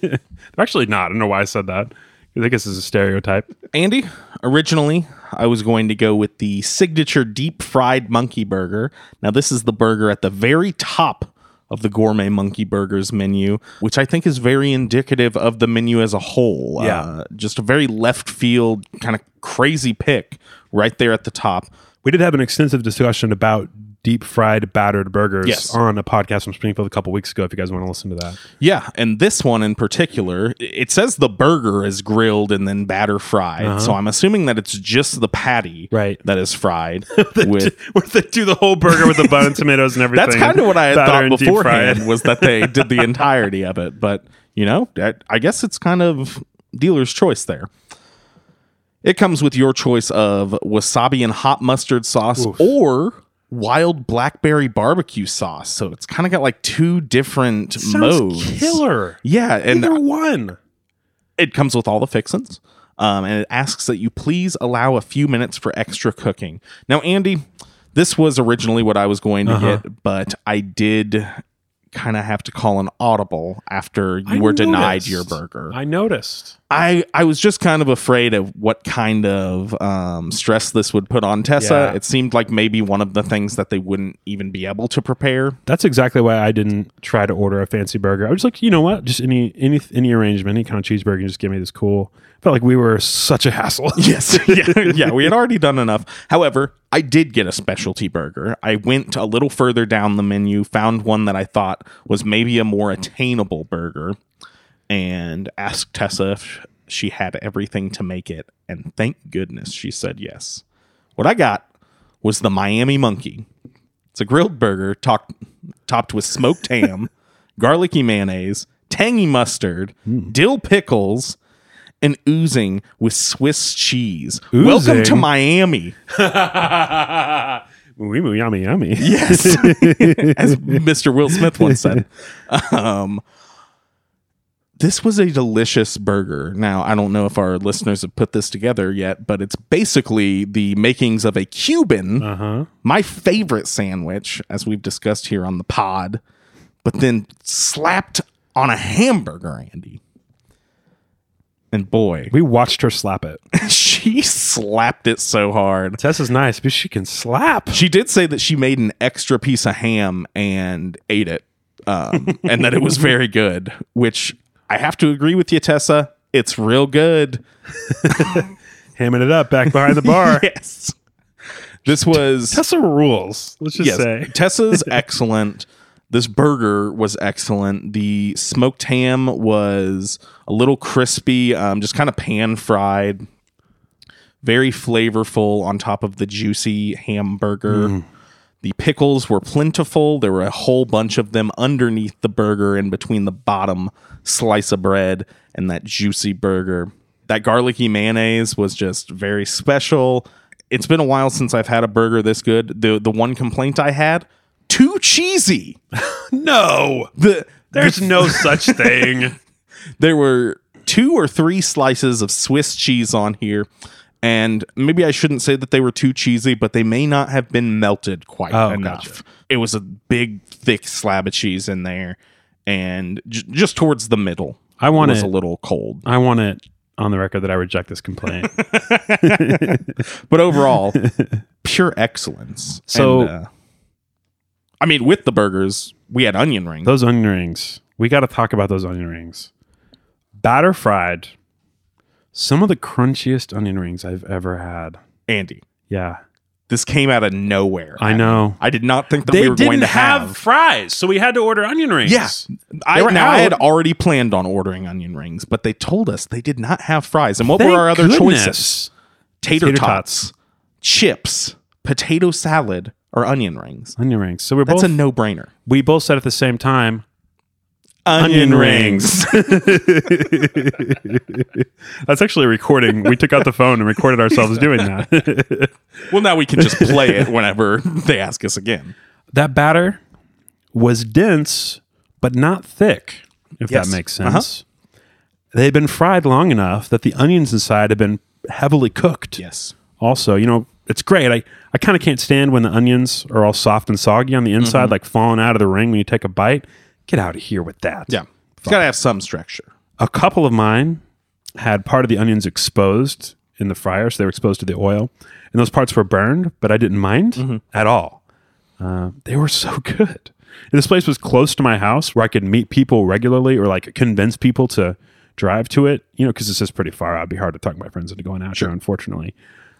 S2: [LAUGHS] They're actually not. I don't know why I said that. I guess it's a stereotype.
S1: Andy, originally I was going to go with the signature deep fried monkey burger. Now, this is the burger at the very top of the gourmet monkey burgers menu, which I think is very indicative of the menu as a whole.
S2: Yeah.
S1: Uh, just a very left field, kind of crazy pick right there at the top.
S2: We did have an extensive discussion about deep fried battered burgers
S1: Yes.
S2: on a podcast from Springfield a couple weeks ago. If you guys want to listen to that,
S1: Yeah, and this one in particular, it says the burger is grilled and then batter fried. So I'm assuming that it's just the patty
S2: Uh-huh. Right.
S1: that is fried [LAUGHS] with [LAUGHS]
S2: where they do the whole burger with the bun and tomatoes and everything.
S1: That's kind of what I had thought beforehand was that they [LAUGHS] did the entirety of it. But, you know, I, I guess it's kind of dealer's choice there. It comes with your choice of wasabi and hot mustard sauce or wild blackberry barbecue sauce. So it's kind of got like two different
S2: Sounds
S1: modes.
S2: killer.
S1: Yeah, and
S2: Either one.
S1: it comes with all the fixins. Um, and it asks that you please allow a few minutes for extra cooking. Now, Andy, this was originally what I was going to
S2: Uh-huh.
S1: get, but I did kind of have to call an audible after you
S2: I
S1: were denied your burger.
S2: I noticed.
S1: I I was just kind of afraid of what kind of um, stress this would put on Tessa.
S2: Yeah.
S1: It seemed like maybe one of the things that they wouldn't even be able to prepare.
S2: That's exactly why I didn't try to order a fancy burger. I was like, you know what? Just any any any arrangement, any kind of cheeseburger, and just give me this cool. Felt like we were such a hassle. [LAUGHS]
S1: Yes. [LAUGHS] yeah, yeah, we had already done enough. However, I did get a specialty burger. I went a little further down the menu, found one that I thought was maybe a more attainable burger, and asked Tessa if she had everything to make it. And thank goodness she said yes. What I got was the Miami Monkey. It's a grilled burger topped, topped with smoked ham, [LAUGHS] garlicky mayonnaise, tangy mustard, dill pickles, and oozing with Swiss cheese. Welcome to Miami. [LAUGHS]
S2: Wee moo, yummy, yummy.
S1: Yes. [LAUGHS] As Mr. Will Smith once said. Um, this was a delicious burger. Now, I don't know if our listeners have put this together yet, but it's basically the makings of a Cuban,
S2: Uh huh.
S1: my favorite sandwich, as we've discussed here on the pod, but then slapped on a hamburger, Andy. And boy,
S2: We watched her slap it. [LAUGHS]
S1: she slapped it so hard.
S2: Tessa's nice, but she can slap.
S1: She did say that she made an extra piece of ham and ate it, um, and that it was [LAUGHS] very good. Which I have to agree with you, Tessa. It's real good. [LAUGHS]
S2: Hamming it up back behind the [LAUGHS] bar.
S1: Yes, this was
S2: Tessa rules. Let's just
S1: yes.
S2: say. [LAUGHS]
S1: Tessa's excellent. This burger was excellent. The smoked ham was a little crispy, um, just kind of pan fried, very flavorful on top of the juicy hamburger. The pickles were plentiful. There were a whole bunch of them underneath the burger in between the bottom slice of bread and that juicy burger. That garlicky mayonnaise was just very special. It's been a while since I've had a burger this good. The the one complaint I had, too cheesy. [LAUGHS]
S2: No,
S1: The
S2: there's no such [LAUGHS] thing.
S1: there were two or three slices of Swiss cheese on here. And maybe I shouldn't say that they were too cheesy, but they may not have been melted quite
S2: Oh,
S1: enough.
S2: gotcha.
S1: It was a big, thick slab of cheese in there, and j- just towards the middle,
S2: I want
S1: it was
S2: it.
S1: a little cold.
S2: I want it on the record that I reject this complaint. [LAUGHS] [LAUGHS]
S1: But overall, pure excellence.
S2: So-
S1: And, uh, I mean, with the burgers, we had onion rings.
S2: those onion rings. We got to talk about those onion rings. Batter fried. Some of the crunchiest onion rings I've ever had.
S1: Andy,
S2: Yeah,
S1: this came out of nowhere.
S2: I know.
S1: I did not think that
S2: They
S1: we were
S2: didn't
S1: going to
S2: have,
S1: have
S2: fries, so we had to order onion rings.
S1: Yeah, I,
S2: were
S1: now, I had
S2: out.
S1: already planned on ordering onion rings, but they told us they did not have fries. And what
S2: Thank
S1: were our other
S2: goodness.
S1: choices? Tater,
S2: Tater
S1: tots, chips, potato salad, or onion rings.
S2: Onion rings. So we're
S1: That's
S2: both
S1: a no-brainer.
S2: we both said at the same time.
S1: Onion,
S2: Onion
S1: rings. [LAUGHS]
S2: That's actually a recording. We took out the phone and recorded ourselves doing that. [LAUGHS]
S1: well, now we can just play it whenever they ask us again.
S2: that batter was dense but not thick, if
S1: Yes.
S2: that makes
S1: Uh-huh.
S2: sense. They had been fried long enough that the onions inside had been heavily cooked.
S1: Yes.
S2: Also, you know, it's great. I, I kind of can't stand when the onions are all soft and soggy on the
S1: Mm-hmm.
S2: inside, like falling out of the ring when you take a bite. Get out of here with that.
S1: Yeah. It's got to have some structure.
S2: A couple of mine had part of the onions exposed in the fryer, so they were exposed to the oil, and those parts were burned, but I didn't mind
S1: Mm-hmm.
S2: at all. Uh, they were so [LAUGHS] good. And this place was close to my house where I could meet people regularly or like convince people to drive to it, you know, because this is pretty far. It'd be hard to talk my friends into going out
S1: Sure.
S2: there, unfortunately.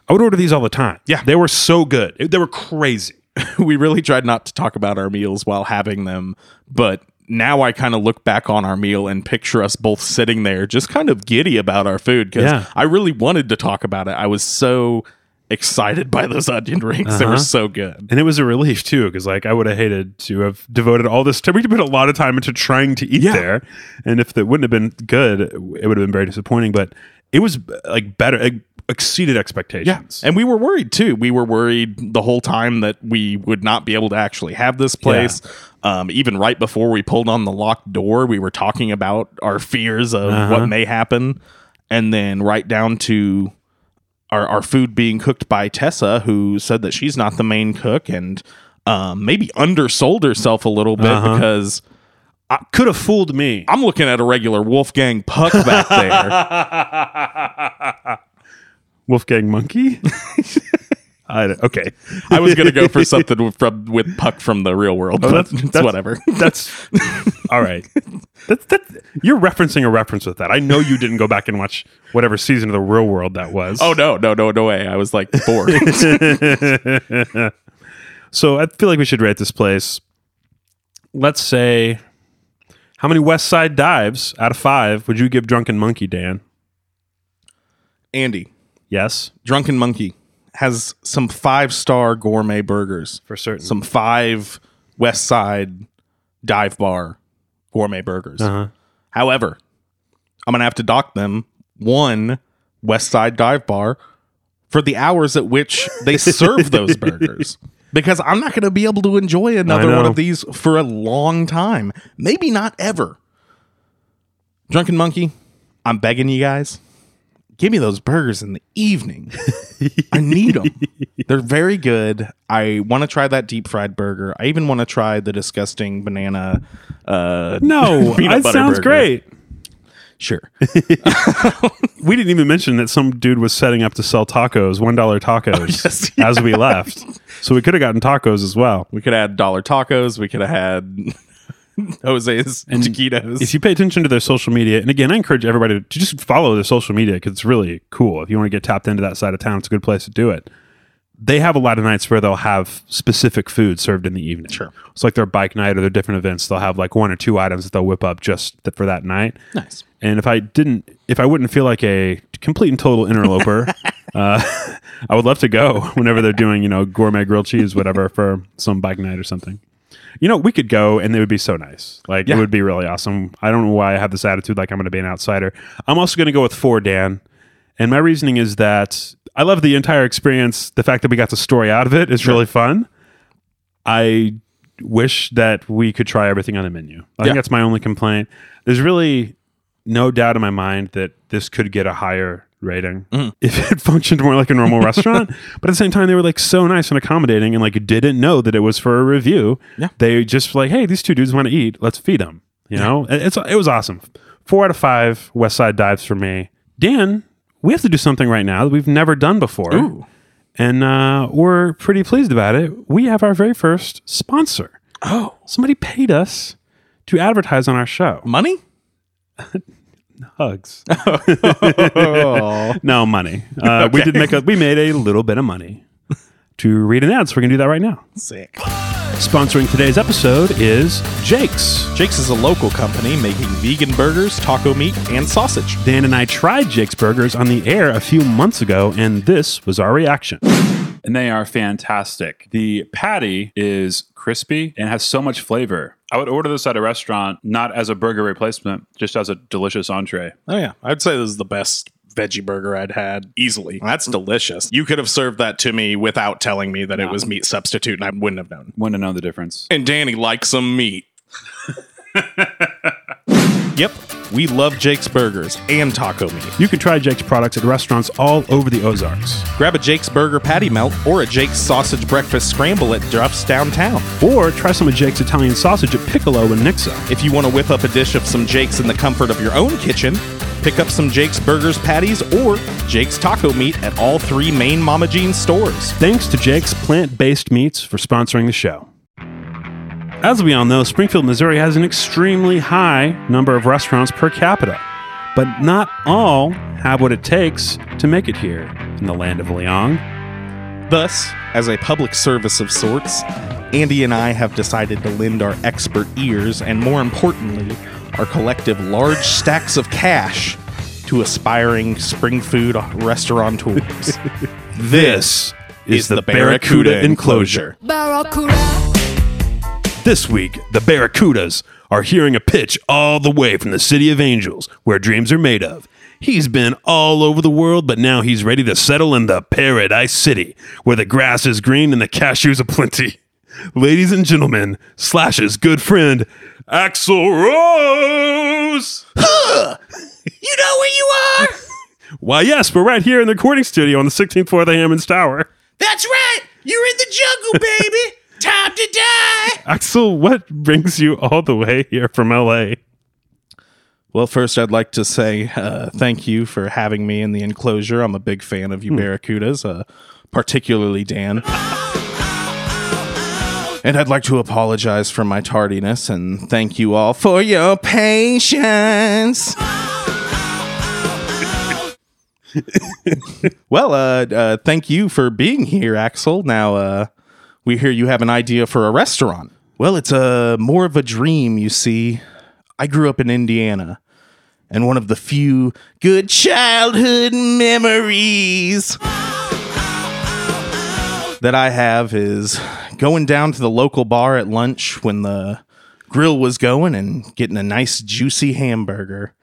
S2: I would order these all the time.
S1: Yeah.
S2: They were so good. They were crazy. [LAUGHS]
S1: we really tried not to talk about our meals while having them, but now I kind of look back on our meal and picture us both sitting there just kind of giddy about our food because
S2: Yeah.
S1: I really wanted to talk about it. I was so excited by those onion rings. They were
S2: Uh-huh.
S1: so good.
S2: And it was a relief too, because like I would have hated to have devoted all this time. We put a lot of time into trying to eat
S1: Yeah.
S2: there, and if it wouldn't have been good, it would have been very disappointing. But it was like better, it exceeded expectations.
S1: And we were worried too. We were worried the whole time that we would not be able to actually have this place. Um, even right before we pulled on the locked door, we were talking about our fears of
S2: Uh-huh.
S1: what may happen. And then right down to our, our food being cooked by Tessa, who said that she's not the main cook and um, maybe undersold herself a little bit
S2: Uh-huh.
S1: because
S2: Could have fooled me.
S1: I'm looking at a regular Wolfgang Puck back there. [LAUGHS]
S2: Wolfgang Monkey. [LAUGHS] I, okay,
S1: I was going to go for something with, [LAUGHS] from, with Puck from the real world, oh, but
S2: Oh, that's-
S1: it's
S2: that's-
S1: whatever. [LAUGHS]
S2: that's all right. That's, that's you're referencing a reference with that. I know you didn't go back and watch whatever season of the Real World that was.
S1: Oh no, no, no, no way! I was like four.
S2: So I feel like we should rate this place. Let's say, how many West Side dives out of five would you give Drunken Monkey, Dan?
S1: Andy,
S2: Yes,
S1: Drunken Monkey has some five star gourmet burgers,
S2: for certain.
S1: some five West Side dive bar gourmet burgers.
S2: Uh-huh.
S1: However, I'm gonna have to dock them one West Side dive bar for the hours at which they [LAUGHS] serve those burgers. Because I'm not going to be able to enjoy another one of these for a long time. Maybe not ever. Drunken Monkey, I'm begging you guys, give me those burgers in the evening. I [LAUGHS] need them. They're very good. I want to try that deep fried burger. I even want to try the disgusting banana. Uh,
S2: no, [LAUGHS] that sounds
S1: burger.
S2: great.
S1: Sure. [LAUGHS]
S2: We didn't even mention that some dude was setting up to sell tacos, one dollar tacos,
S1: yes,
S2: as we left. So we could have gotten tacos as well.
S1: We could have had dollar tacos. We could have had [LAUGHS] Jose's and taquitos.
S2: If you pay attention to their social media, and again, I encourage everybody to just follow their social media because it's really cool. If you want to get tapped into that side of town, it's a good place to do it. They have a lot of nights where they'll have specific food served in the evening.
S1: Sure.
S2: It's like their bike night or their different events. They'll have like one or two items that they'll whip up just th- for that night.
S1: nice.
S2: And if I didn't, if I wouldn't feel like a complete and total interloper, [LAUGHS] uh, [LAUGHS] I would love to go whenever they're doing, you know, gourmet grilled cheese, whatever, for some bike night or something. You know, we could go and it would be so nice. Like,
S1: Yeah.
S2: it would be really awesome. I don't know why I have this attitude like I'm going to be an outsider. I'm also going to go with four, Dan. And my reasoning is that I love the entire experience. The fact that we got the story out of it is really fun. I wish that we could try everything on the menu. I
S1: Yeah.
S2: think that's my only complaint. There's really no doubt in my mind that this could get a higher rating
S1: Mm-hmm. [LAUGHS]
S2: if it functioned more like a normal [LAUGHS] restaurant. But at the same time, they were like so nice and accommodating, and like didn't know that it was for a review.
S1: Yeah.
S2: they just like, hey, these two dudes want to eat. Let's feed them. You know, It- it's it was awesome. Four out of five West Side dives for me. Dan, we have to do something right now that we've never done before
S1: Ooh.
S2: and uh, we're pretty pleased about it. We have our very first sponsor.
S1: Oh,
S2: Somebody paid us to advertise on our show.
S1: money? [LAUGHS]
S2: Hugs.
S1: Oh, [LAUGHS]
S2: no money. Uh, We did make a. We made a little bit of money to read an ad, so we're gonna do that right now.
S1: sick.
S2: Sponsoring today's episode is Jake's.
S1: Jake's is a local company making vegan burgers, taco meat, and sausage.
S2: Dan and I tried Jake's Burgers on the air a few months ago, and this was our reaction.
S7: and they are fantastic. The patty is crispy and has so much flavor. I would order this at a restaurant, not as a burger replacement, just as a delicious entree.
S1: Oh yeah, I'd say this is the best veggie burger I'd had easily. That's delicious. You could have served that to me without telling me that it was meat substitute, and I wouldn't have known.
S7: Wouldn't know the difference.
S1: And Danny likes some meat. [LAUGHS] yep, we love Jake's burgers and taco meat.
S2: You can try Jake's products at restaurants all over the Ozarks.
S1: Grab a Jake's burger patty melt or a Jake's sausage breakfast scramble at Duff's downtown.
S2: Or try some of Jake's Italian sausage at Piccolo in Nixa.
S1: If you want to whip up a dish of some Jake's in the comfort of your own kitchen, pick up some Jake's burgers patties or Jake's taco meat at all three main Mama Jean stores.
S2: Thanks to Jake's Plant Based Meats for sponsoring the show. As we all know, Springfield, Missouri has an extremely high number of restaurants per capita, but not all have what it takes to make it here in the land of Leong.
S1: Thus, as a public service of sorts, Andy and I have decided to lend our expert ears and, more importantly, our collective large stacks of cash to aspiring spring food restaurateurs. [LAUGHS]
S2: This is the Barracuda enclosure. This week, the Barracudas are hearing a pitch all the way from the City of Angels, where dreams are made of. He's been all over the world, but now he's ready to settle in the Paradise City, where the grass is green and the cashews aplenty. [LAUGHS] Ladies and gentlemen, Slash's good friend, Axl Rose! Huh. [LAUGHS]
S5: You know where you are? [LAUGHS]
S2: Why, yes, we're right here in the recording studio on the 16th floor of the Hammons Tower.
S5: That's right. You're in the jungle, baby. Time to die.
S2: Axl, what brings you all the way here from LA?
S1: Well, first, I'd like to say uh, thank you for having me in the enclosure. I'm a big fan of you, Barracudas, uh, particularly Dan. And I'd like to apologize for my tardiness and thank you all for your patience. [LAUGHS] well, uh, uh, thank you for being here, Axl. Now, uh, we hear you have an idea for a restaurant. Well, it's a more of a dream, you see. I grew up in Indiana, and one of the few good childhood memories that I have is going down to the local bar at lunch when the grill was going and getting a nice juicy hamburger.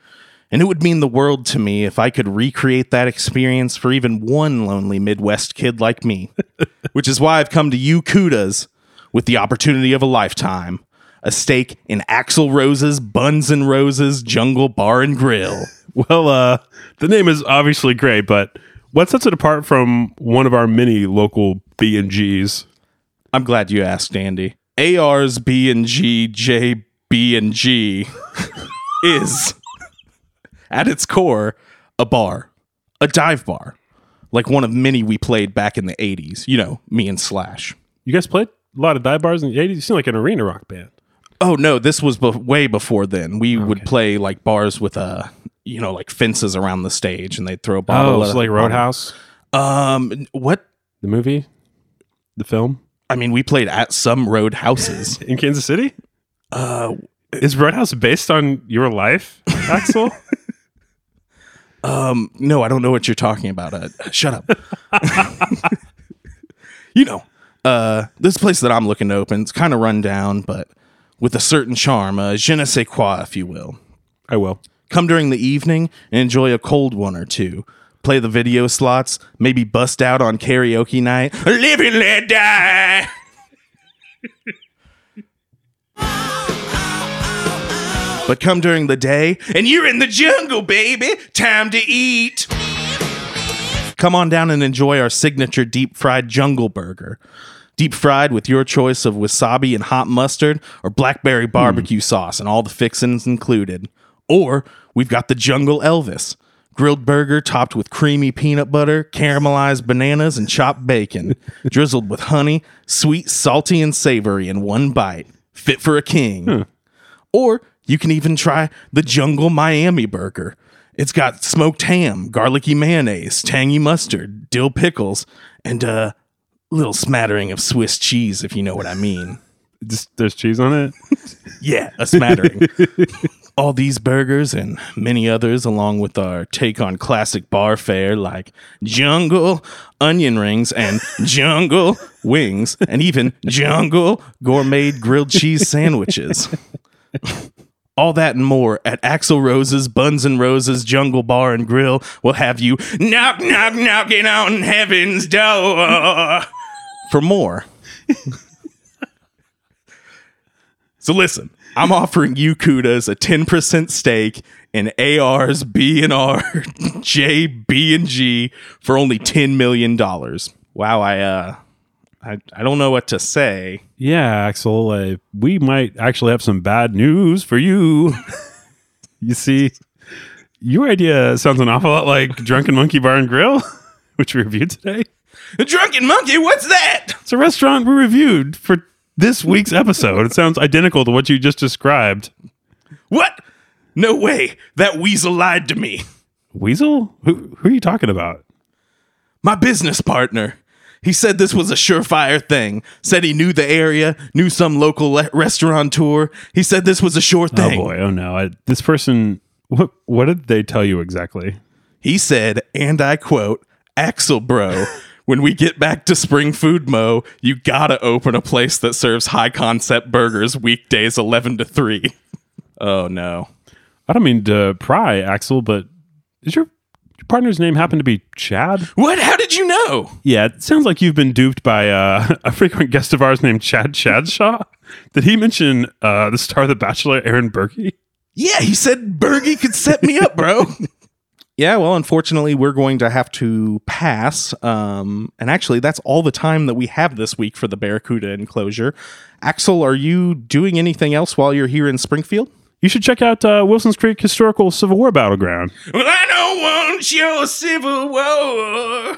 S1: And it would mean the world to me if I could recreate that experience for even one lonely Midwest kid like me. [LAUGHS] Which is why I've come to you Kudas with the opportunity of a lifetime. A steak in Axl Rose's Buns and Roses Jungle Bar and Grill. [LAUGHS]
S2: Well, uh, the name is obviously great, but what sets it apart from one of our many local B and Gs?
S1: I'm glad you asked, Andy. AR's B and G J B and G [LAUGHS] is at its core a bar, a dive bar, like one of many we played back in the 80s. You know, me and Slash.
S2: You guys played a lot of dive bars in the '80s. You seem like an arena rock band.
S1: Oh no, this was bef- way before then. We would play like bars with uh you know like fences around the stage, and they'd throw a bottle.
S2: Oh, like Roadhouse,
S1: Um, what?
S2: the movie, the film
S1: I mean, we played at some roadhouses [LAUGHS]
S2: in Kansas City.
S1: uh,
S2: Is Roadhouse based on your life, Axl? [LAUGHS]
S1: Um, no, I don't know what you're talking about. Uh, shut up. [LAUGHS] you know, uh, this place that I'm looking to open, it's kind of run down, but with a certain charm, uh, je ne sais quoi, if you will.
S2: I will.
S1: Come during the evening and enjoy a cold one or two. Play the video slots, maybe bust out on karaoke night. Live and let die. [LAUGHS] but come during the day, and you're in the jungle, baby. Time to eat. Come on down and enjoy our signature deep fried jungle burger. Deep fried with your choice of wasabi and hot mustard or blackberry hmm. barbecue sauce and all the fixins included. Or we've got the Jungle Elvis. Grilled burger topped with creamy peanut butter, caramelized bananas, and chopped bacon, [LAUGHS] drizzled with honey, sweet, salty, and savory in one bite. Fit for a king. Or you can even try the Jungle Miami burger. It's got smoked ham, garlicky mayonnaise, tangy mustard, dill pickles, and a little smattering of Swiss cheese, if you know what I mean.
S2: Just, there's cheese on it. [LAUGHS]
S1: Yeah, a smattering. [LAUGHS] All these burgers and many others, along with our take on classic bar fare like jungle onion rings and [LAUGHS] jungle wings, and even jungle gourmet grilled cheese sandwiches. All that and more at Axl Rose's Buns and Roses Jungle Bar and Grill will have you knock, knock, knocking on heaven's door for more. [LAUGHS] So listen, I'm offering you Kudas a 10% stake in AR's B and R [LAUGHS] J B and G for only 10 million dollars. Wow, I uh I, I don't know what to say.
S2: Yeah, Axl, uh, we might actually have some bad news for you. [LAUGHS] you see, your idea sounds an awful lot like Drunken Monkey Bar and Grill, [LAUGHS] which we reviewed today.
S1: A Drunken Monkey, what's that?
S2: It's a restaurant we reviewed for this week's episode. It sounds identical to what you just described.
S1: What? No way. That weasel lied to me.
S2: Weasel? Who, who are you talking about?
S1: My business partner. He said this was a surefire thing. Said he knew the area, knew some local le- restaurateur. He said this was a sure
S2: oh,
S1: thing.
S2: Oh boy, oh no. I, this person, what what did they tell you exactly?
S1: He said, and I quote, Axl bro, when we get back to Spring Food Mo, you gotta open a place that serves high concept burgers weekdays 11 to 3. [LAUGHS] Oh no.
S2: I don't mean to pry, Axl, but is your, your partner's name happened to be Chad?
S1: What? How did you know?
S2: Yeah, it sounds like you've been duped by uh, [LAUGHS] a frequent guest of ours named Chad Chadshaw. Did he mention uh, the star of The Bachelor, Aaron Burkey?
S1: Yeah, he said Bergie could set me up, bro. [LAUGHS] yeah, well, unfortunately, we're going to have to pass. Um, and actually, that's all the time that we have this week for the Barracuda enclosure. Axl, are you doing anything else while you're here in Springfield?
S2: You should check out uh, Wilson's Creek Historical Civil War Battleground.
S1: Well, I don't want your civil war.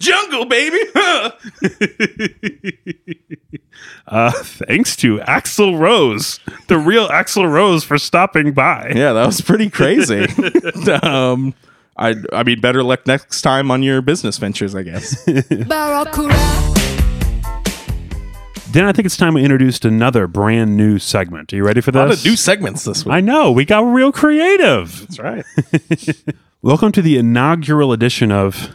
S1: Jungle, baby. Huh. [LAUGHS]
S2: Uh, thanks to Axl Rose, the real Axl Rose, for stopping by.
S1: Yeah, that was pretty crazy. [LAUGHS] [LAUGHS] um, I, I mean, better luck next time on your business ventures, I guess.
S2: Then I think it's time we introduced another brand new segment. Are you ready for this?
S1: A lot of new segments this week.
S2: I know we got real creative.
S1: That's right. [LAUGHS]
S2: Welcome to the inaugural edition of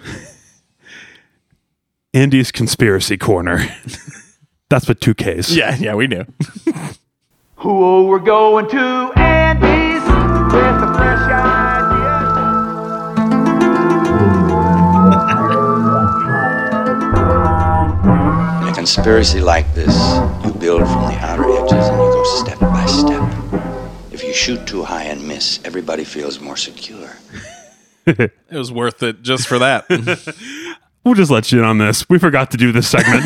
S2: Andy's Conspiracy Corner. [LAUGHS] That's with two Ks.
S1: yeah, yeah, we knew. [LAUGHS]
S8: Who we're going to Andy's with the fresh
S9: a conspiracy like this, you build from the outer edges and you go step by step. If you shoot too high and miss, everybody feels more secure. [LAUGHS]
S1: It was worth it just for that. [LAUGHS]
S2: We'll just let you in on this. We forgot to do this segment.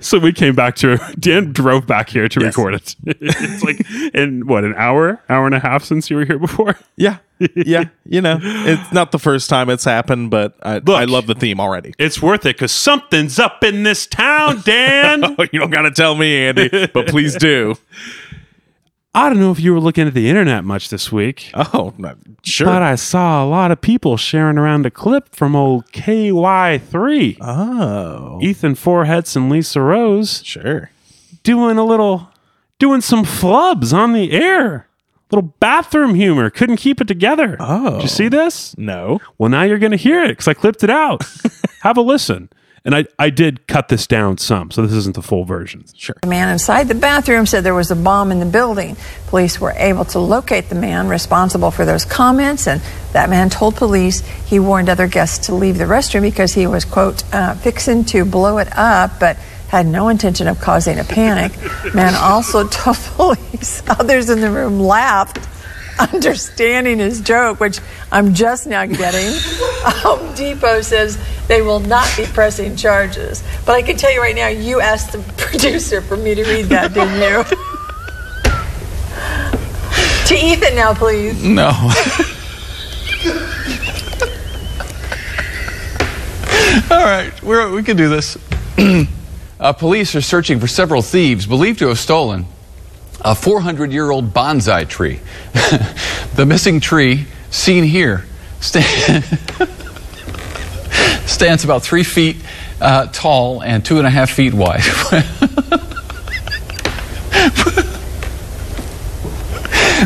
S2: [LAUGHS] so we came back to Dan drove back here to record it. [LAUGHS] it's like in what, an hour, hour and a half since you were here before?
S1: yeah, yeah. You know, it's not the first time it's happened, but I, I love the theme already.
S2: It's worth it because something's up in this town, Dan. [LAUGHS]
S1: Oh, you don't got to tell me, Andy, but please do.
S2: I don't know if you were looking at the internet much this week. [LAUGHS]
S1: Oh, sure.
S2: But I saw a lot of people sharing around a clip from old KY3.
S1: oh,
S2: Ethan Forhetz and Lisa Rose
S1: sure.
S2: doing a little, doing some flubs on the air. Little bathroom humor. Couldn't keep it together.
S1: Oh.
S2: Did you see oh. this?
S1: No.
S2: Well, now you're going to hear it because I clipped it out. [LAUGHS] Have a listen. And I, I did cut this down some, so this isn't the full version.
S1: Sure.
S10: The man inside the bathroom said there was a bomb in the building. Police were able to locate the man responsible for those comments, and that man told police he warned other guests to leave the restroom because he was, quote, uh, fixing to blow it up, but had no intention of causing a panic. Man also [LAUGHS] told police others in the room laughed. [LAUGHS] Understanding his joke, which I'm just now getting. [LAUGHS] Home Depot says they will not be pressing charges. But I can tell you right now, you asked the [LAUGHS] producer for me to read that, didn't you? to Ethan now, please.
S11: No. All right, we're, we can do this. [CLEARS THROAT] uh, police are searching for several thieves believed to have stolen a 400 year old bonsai tree. [LAUGHS] the missing tree, seen here, sta- [LAUGHS] stands about three feet uh, tall and two and a half feet wide. [LAUGHS]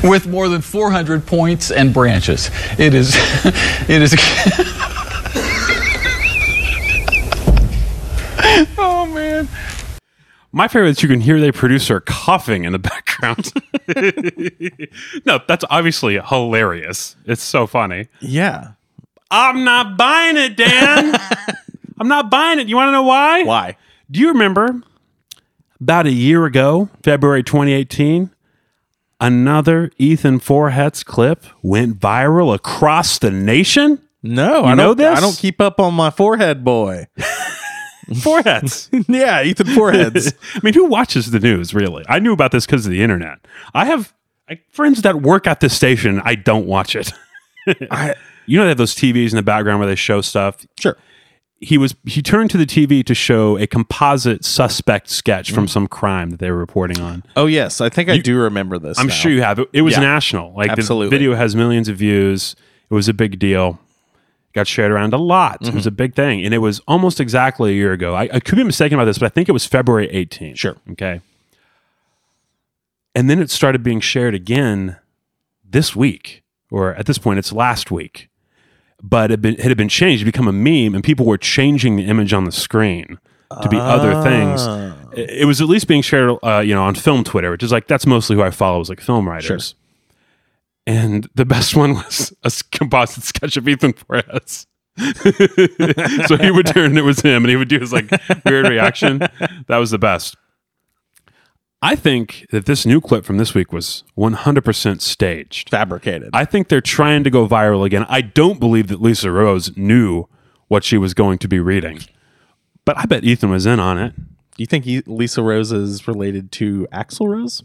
S11: With more than 400 points and branches. It is, it is. oh man.
S2: My favorite is you can hear the producer coughing in the [LAUGHS] background. [LAUGHS] no, that's obviously hilarious. It's so funny.
S1: Yeah.
S2: I'm not buying it, Dan. [LAUGHS] I'm not buying it. You want to know why?
S1: Why?
S2: Do you remember about a year ago, February 2018, another Ethan Forhetz clip went viral across the nation?
S1: No,
S2: You
S1: I
S2: know
S1: don't,
S2: this?
S1: I don't keep up on my forehead boy. [LAUGHS]
S2: Forhetz. [LAUGHS]
S1: yeah, Ethan Forhetz. [LAUGHS]
S2: I mean, who watches the news, really? I knew about this because of the internet. I have I, friends that work at this station. I don't watch it.
S1: I,
S2: you know, they have those TVs in the background where they show stuff.
S1: sure.
S2: He was he turned to the TV to show a composite suspect sketch from mm. some crime that they were reporting on.
S1: Oh yes, I think I do remember this.
S2: I'm
S1: now.
S2: sure you have. It, it was
S1: Yeah.
S2: national. Like
S1: Absolutely.
S2: the video has millions of views. It was a big deal. Got shared around a lot. It was a big thing. And it was almost exactly a year ago. I, I could be mistaken about this, but I think it was February 18th.
S1: Sure.
S2: Okay. And then it started being shared again this week, or at this point, it's last week. But it, been, it had been changed, to become a meme, and people were changing the image on the screen to be other things. It, it was at least being shared, uh, you know, on film Twitter, which is like that's mostly who I follow, is like film writers. And the best one was a composite sketch of Ethan Forhetz. [LAUGHS] so he would turn, and it was him, and he would do his like weird reaction. That was the best. I think that this new clip from this week was 100% staged.
S1: Fabricated.
S2: I think they're trying to go viral again. I don't believe that Lisa Rose knew what she was going to be reading, but I bet Ethan was in on it.
S1: Do you think he, Lisa Rose is related to Axl Rose?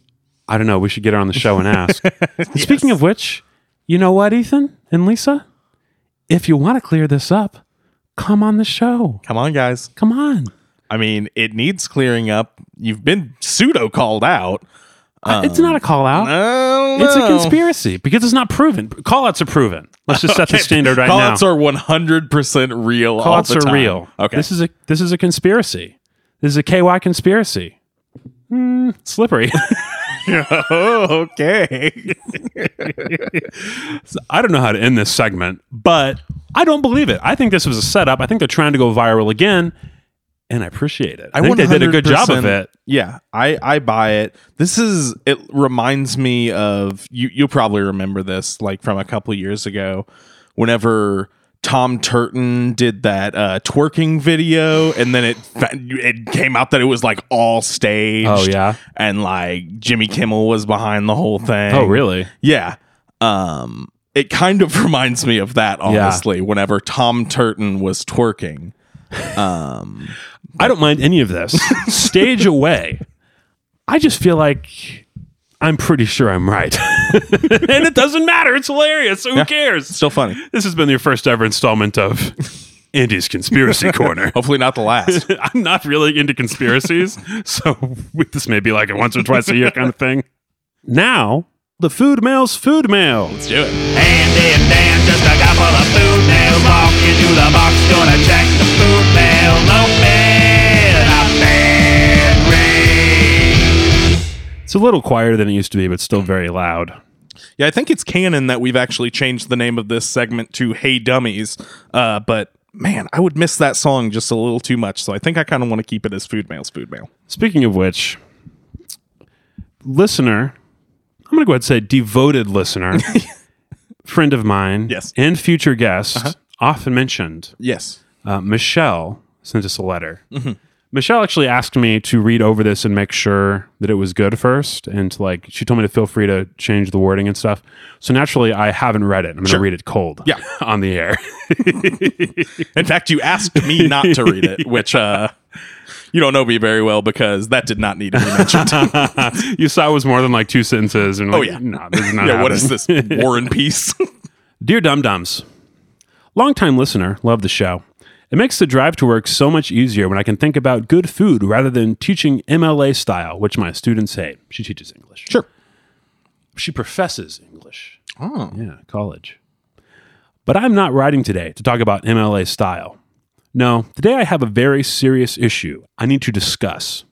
S2: I don't know. We should get her on the show and ask. [LAUGHS] Speaking of which, you know what, Ethan and Lisa? If you want to clear this up, come on the show.
S1: Come on, guys.
S2: Come on.
S1: I mean, it needs clearing up. You've been pseudo called out.
S2: Uh, it's not a call out. It's a conspiracy because it's not proven. Call outs are proven. Let's just set the [LAUGHS]
S1: Okay,
S2: standard right now.
S1: Call-outs are 100% real.
S2: Call outs are
S1: time.
S2: real.
S1: Okay.
S2: This is a this is a conspiracy. This is a KY conspiracy. Hmm, slippery. [LAUGHS] [LAUGHS]
S1: oh, okay. [LAUGHS]
S2: So I don't know how to end this segment, but I don't believe it. I think this was a setup. I think they're trying to go viral again, and I appreciate it. I, think they did a good job of it.
S1: Yeah, I I buy it. This is it reminds me of you you'll probably remember this like from a couple years ago whenever Tom Turton did that uh, twerking video, and then it it came out that it was like all staged.
S2: Oh, yeah?
S1: and like Jimmy Kimmel was behind the whole thing.
S2: Oh, really?
S1: Yeah. Um, it kind of [LAUGHS] reminds me of that, honestly. Whenever Tom Turton was twerking, um,
S2: I don't mind any of this. [LAUGHS] Stage away. I just feel like I'm pretty sure I'm right. [LAUGHS] and it doesn't matter. It's hilarious. So who cares?
S1: still funny.
S2: This has been your first ever installment of [LAUGHS] Andy's Conspiracy Corner. [LAUGHS]
S1: Hopefully, not the last.
S2: I'm not really into conspiracies, so this may be like a once or twice a year kind of thing. Now, the food mail's food mail. Let's
S1: do it.
S5: Andy and Dan, just a couple of food mails. Walk into the box, gonna check the food mail. Open
S2: It's a little quieter than it used to be, but still very loud.
S1: Yeah, I think it's canon that we've actually changed the name of this segment to Hey Dummies. Uh, but man, I would miss that song just a little too much. So I think I kind of want to keep it as Food Mail's Food Mail.
S2: Speaking of which, listener, I'm going to go ahead and say devoted listener, [LAUGHS] friend of mine,
S1: Yes.
S2: and future guest, often mentioned,
S1: Yes.
S2: uh, Michelle sent us a letter.
S1: Mm-hmm.
S2: Michelle actually asked me to read over this and make sure that it was good first, and to like she told me to feel free to change the wording and stuff. So naturally, I haven't read it. I'm going to
S1: Sure.
S2: read it cold,
S1: Yeah. [LAUGHS]
S2: on the air. [LAUGHS]
S1: In fact, you asked me not to read it, which uh, you don't know me very well because that did not need to be mentioned. [LAUGHS]
S2: you saw it was more than like two sentences, and
S1: Oh,
S2: like,
S1: yeah.
S2: no, this is not.
S1: yeah, what is this? War and Peace?
S2: Dear Dum Dums, longtime listener, love the show. It makes the drive to work so much easier when I can think about good food rather than teaching MLA style, which my students hate. She teaches English.
S1: sure.
S2: She professes English.
S1: Oh.
S2: Yeah, college. But I'm not writing today to talk about MLA style. No, today I have a very serious issue I need to discuss.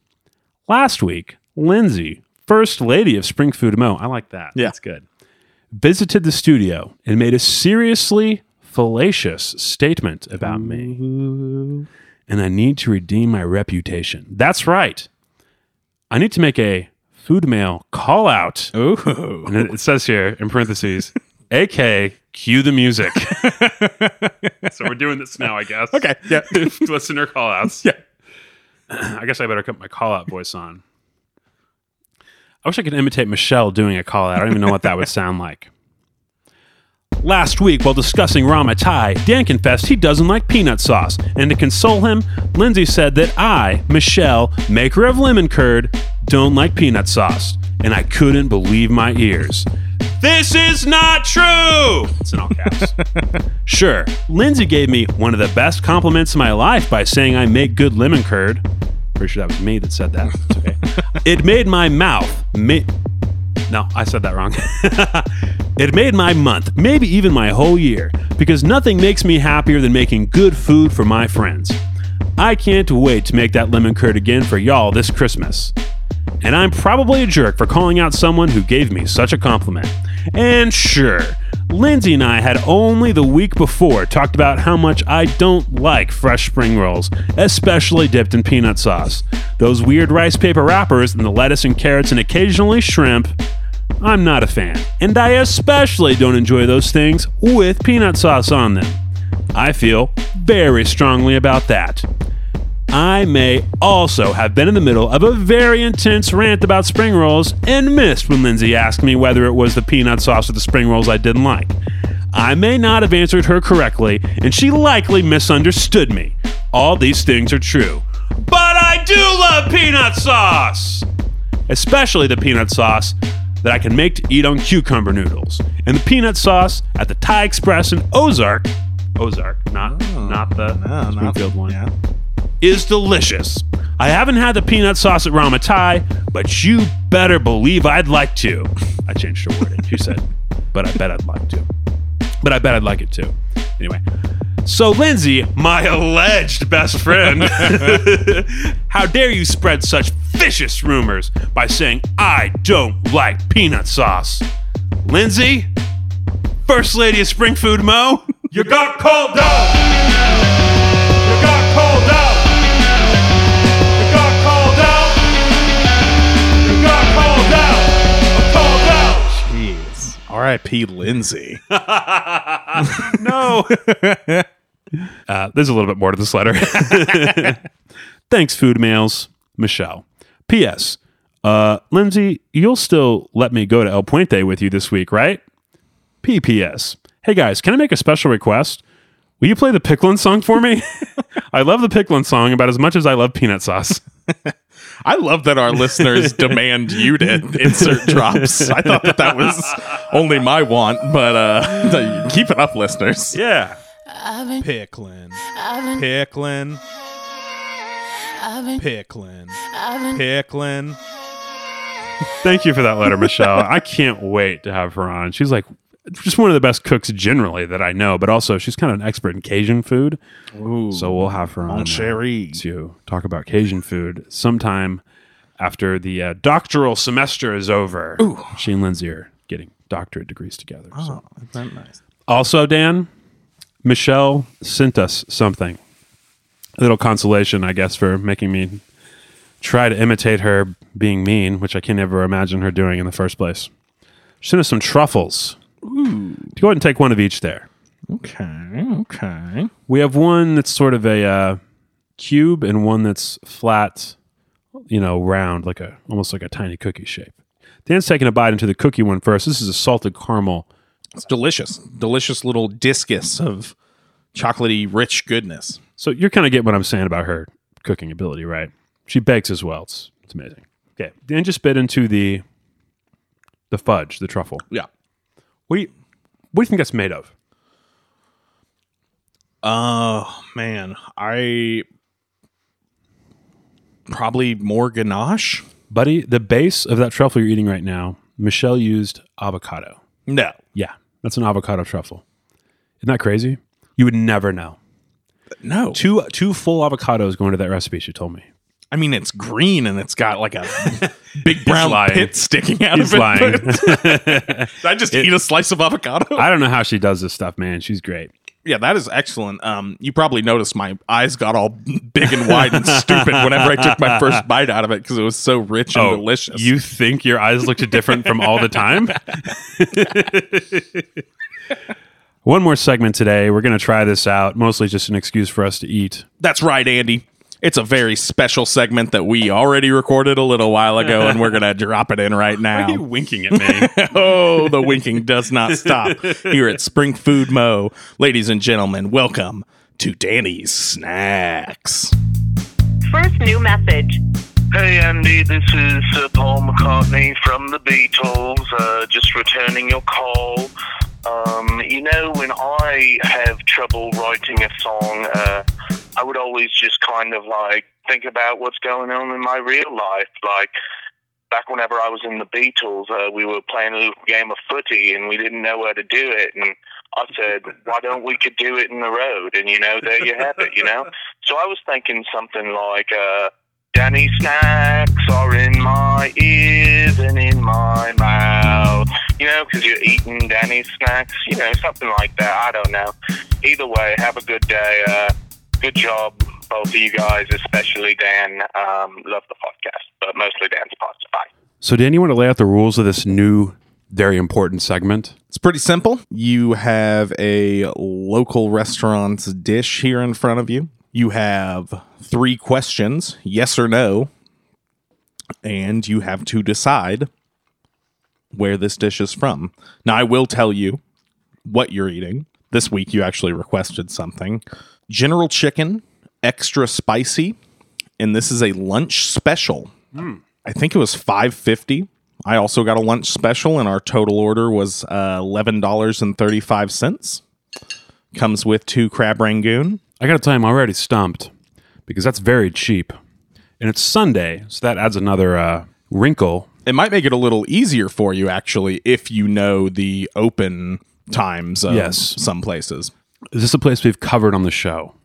S2: Last week, Lindsay, first lady of Spring Food Mo, I like that.
S1: Yeah.
S2: That's good. Visited the studio and made a seriously fallacious statement about me. Mm-hmm. And I need to redeem my reputation. That's right. I need to make a food mail call out.
S1: Ooh.
S2: And it, it says here in parentheses, [LAUGHS] AK, cue the music. [LAUGHS] so we're doing this now, I guess.
S1: Okay. Yeah. [LAUGHS]
S2: Listener call outs.
S1: Yeah. [CLEARS THROAT]
S2: I guess I better put my call out voice on. I wish I could imitate Michelle doing a call out. I don't even know what that would sound like. Last week, while discussing Rama Thai, Dan confessed he doesn't like peanut sauce. And to console him, Lindsay said that I, Michelle, maker of lemon curd, don't like peanut sauce. And I couldn't believe my ears. This is not true! It's in all caps. [LAUGHS] sure, Lindsay gave me one of the best compliments of my life by saying I make good lemon curd. Pretty sure that was me that said that. It's okay. [LAUGHS] it made my mouth. Ma- no, I said that wrong. [LAUGHS] It made my month, maybe even my whole year, because nothing makes me happier than making good food for my friends. I can't wait to make that lemon curd again for y'all this Christmas. And I'm probably a jerk for calling out someone who gave me such a compliment. And sure, Lindsay and I had only the week before talked about how much I don't like fresh spring rolls, especially dipped in peanut sauce. Those weird rice paper wrappers and the lettuce and carrots and occasionally shrimp. I'm not a fan. And I especially don't enjoy those things with peanut sauce on them. I feel very strongly about that. I may also have been in the middle of a very intense rant about spring rolls and missed when Lindsay asked me whether it was the peanut sauce or the spring rolls I didn't like. I may not have answered her correctly, and she likely misunderstood me. All these things are true. But I do love peanut sauce! Especially the peanut sauce that I can make to eat on cucumber noodles. And the peanut sauce at the Thai Express in Ozark, Ozark, not oh, not the Springfield one, is delicious. I haven't had the peanut sauce at Rama Thai, but you better believe I'd like to. I changed the wording. She said, but I bet I'd like to. But I bet I'd like it too. Anyway. So, Lindsay, my alleged best friend, [LAUGHS] how dare you spread such vicious rumors by saying I don't like peanut sauce? Lindsay, First Lady of Spring Food Mo, you got called out!
S1: R.I.P. Lindsay. [LAUGHS]
S2: no. Uh, there's a little bit more to this letter. [LAUGHS] Thanks, food mails, Michelle. P.S. Uh, Lindsay, you'll still let me go to El Puente with you this week, right? P.P.S. Hey guys, can I make a special request? Will you play the Picklin song for me? [LAUGHS] I love the Picklin song about as much as I love peanut sauce.
S1: I love that our listeners [LAUGHS] demand you to insert drops. I thought that that was only my want, but uh, [LAUGHS] keep it up, listeners.
S2: Yeah.
S1: Picklin. Picklin. Picklin. Picklin.
S2: Thank you for that letter, Michelle. I can't wait to have her on. She's like just one of the best cooks generally that I know, but also she's kind of an expert in Cajun food. so we'll have her on uh,
S1: chéri.
S2: to talk about Cajun food sometime after the uh, doctoral semester is over. She and Lindsay are getting doctorate degrees together. so.
S1: Oh, that's nice.
S2: Also, Dan, Michelle sent us something. A little consolation, I guess, for making me try to imitate her being mean, which I can never imagine her doing in the first place. She sent us some truffles. Ooh. Go ahead and take one of each there.
S1: Okay. Okay.
S2: We have one that's sort of a uh, cube and one that's flat, you know, round, like a almost like a tiny cookie shape. Dan's taking a bite into the cookie one first. This is a salted caramel.
S1: It's delicious. Delicious little discus of chocolatey, rich goodness.
S2: So you're kind of getting what I'm saying about her cooking ability, right? She bakes as well. It's it's amazing. Okay, Dan just bit into the the fudge, the truffle.
S1: Yeah.
S2: What do you what do you think that's made of?
S1: Oh man, I probably more ganache.
S2: Buddy, the base of that truffle you're eating right now, Michelle used avocado.
S1: No,
S2: Yeah, that's an avocado truffle. Isn't that crazy? You would never know.
S1: no.
S2: Two two full avocados going to that recipe. She told me.
S1: I mean, it's green and it's got like a [LAUGHS] big brown pit sticking out
S2: He's
S1: of it.
S2: lying. [LAUGHS]
S1: Did I just eat a slice of avocado?
S2: I don't know how she does this stuff, man. She's great.
S1: yeah, that is excellent. Um, you probably noticed my eyes got all big and wide and stupid whenever I took my first [LAUGHS] bite out of it because it was so rich and delicious.
S2: Oh, You think your eyes looked different from all the time? One more segment today. We're going to try this out. Mostly just an excuse for us to eat.
S1: That's right, Andy. It's a very special segment that we already recorded a little while ago, and we're gonna drop it in right
S2: Why are you
S1: now.
S2: winking at me? [LAUGHS]
S1: oh, the winking does not stop here at Spring Food Mo. Ladies and gentlemen, welcome to Danny's Snacks.
S12: First new message.
S13: Hey Andy, this is uh, Paul McCartney from the Beatles. Uh, just returning your call. Um, you know, when I have trouble writing a song, uh, I would always just kind of like think about what's going on in my real life. Like, back whenever I was in the Beatles, uh, we were playing a little game of footy and we didn't know where to do it. And I said, why don't we could do it in the road? And, you know, there you have it, you know? So I was thinking something like, uh, Danny snacks are in my ears and in my mouth. You know, because you're eating Danny snacks, you know, something like that. I don't know. Either way, have a good day. Uh, good job, both of you guys, especially Dan. Um, love the podcast, but mostly Dan's podcast. Bye.
S2: So, Dan, you want to lay out the rules of this new, very important segment?
S1: It's pretty simple. You have a local restaurant's dish here in front of you. You have three questions, yes or no, and you have to decide where this dish is from. Now, I will tell you what you're eating. This week, you actually requested something General Chicken, extra spicy, and this is a lunch special. I think it was five fifty. I also got a lunch special, and our total order was uh, eleven dollars and thirty five cents. Comes with two crab rangoon.
S2: I got to tell you, I'm already stumped because that's very cheap. And it's Sunday, so that adds another uh, wrinkle.
S1: It might make it a little easier for you, actually, if you know the open times of
S2: Yes.
S1: some places.
S2: Is this a place we've covered on the show?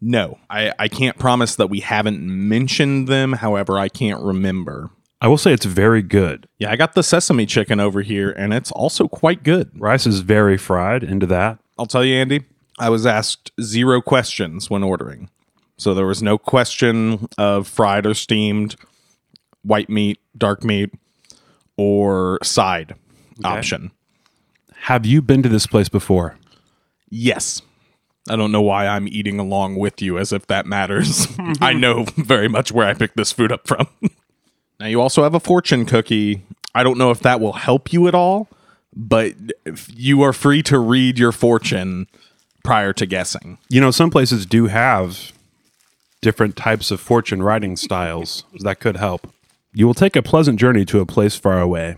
S1: No, I, I can't promise that we haven't mentioned them. However, I can't remember.
S2: I will say it's very good.
S1: Yeah, I got the sesame chicken over here, and it's also quite good.
S2: Rice is very fried into that.
S1: I'll tell you, Andy, I was asked zero questions when ordering. So there was no question of fried or steamed, white meat, dark meat, or side option.
S2: Have you been to this place before?
S1: Yes. I don't know why I'm eating along with you as if that matters. [LAUGHS] I know very much where I picked this food up from. [LAUGHS] now, you also have a fortune cookie. I don't know if that will help you at all, but you are free to read your fortune prior to guessing.
S2: You know, some places do have different types of fortune writing styles. that could help. You will take a pleasant journey to a place far away.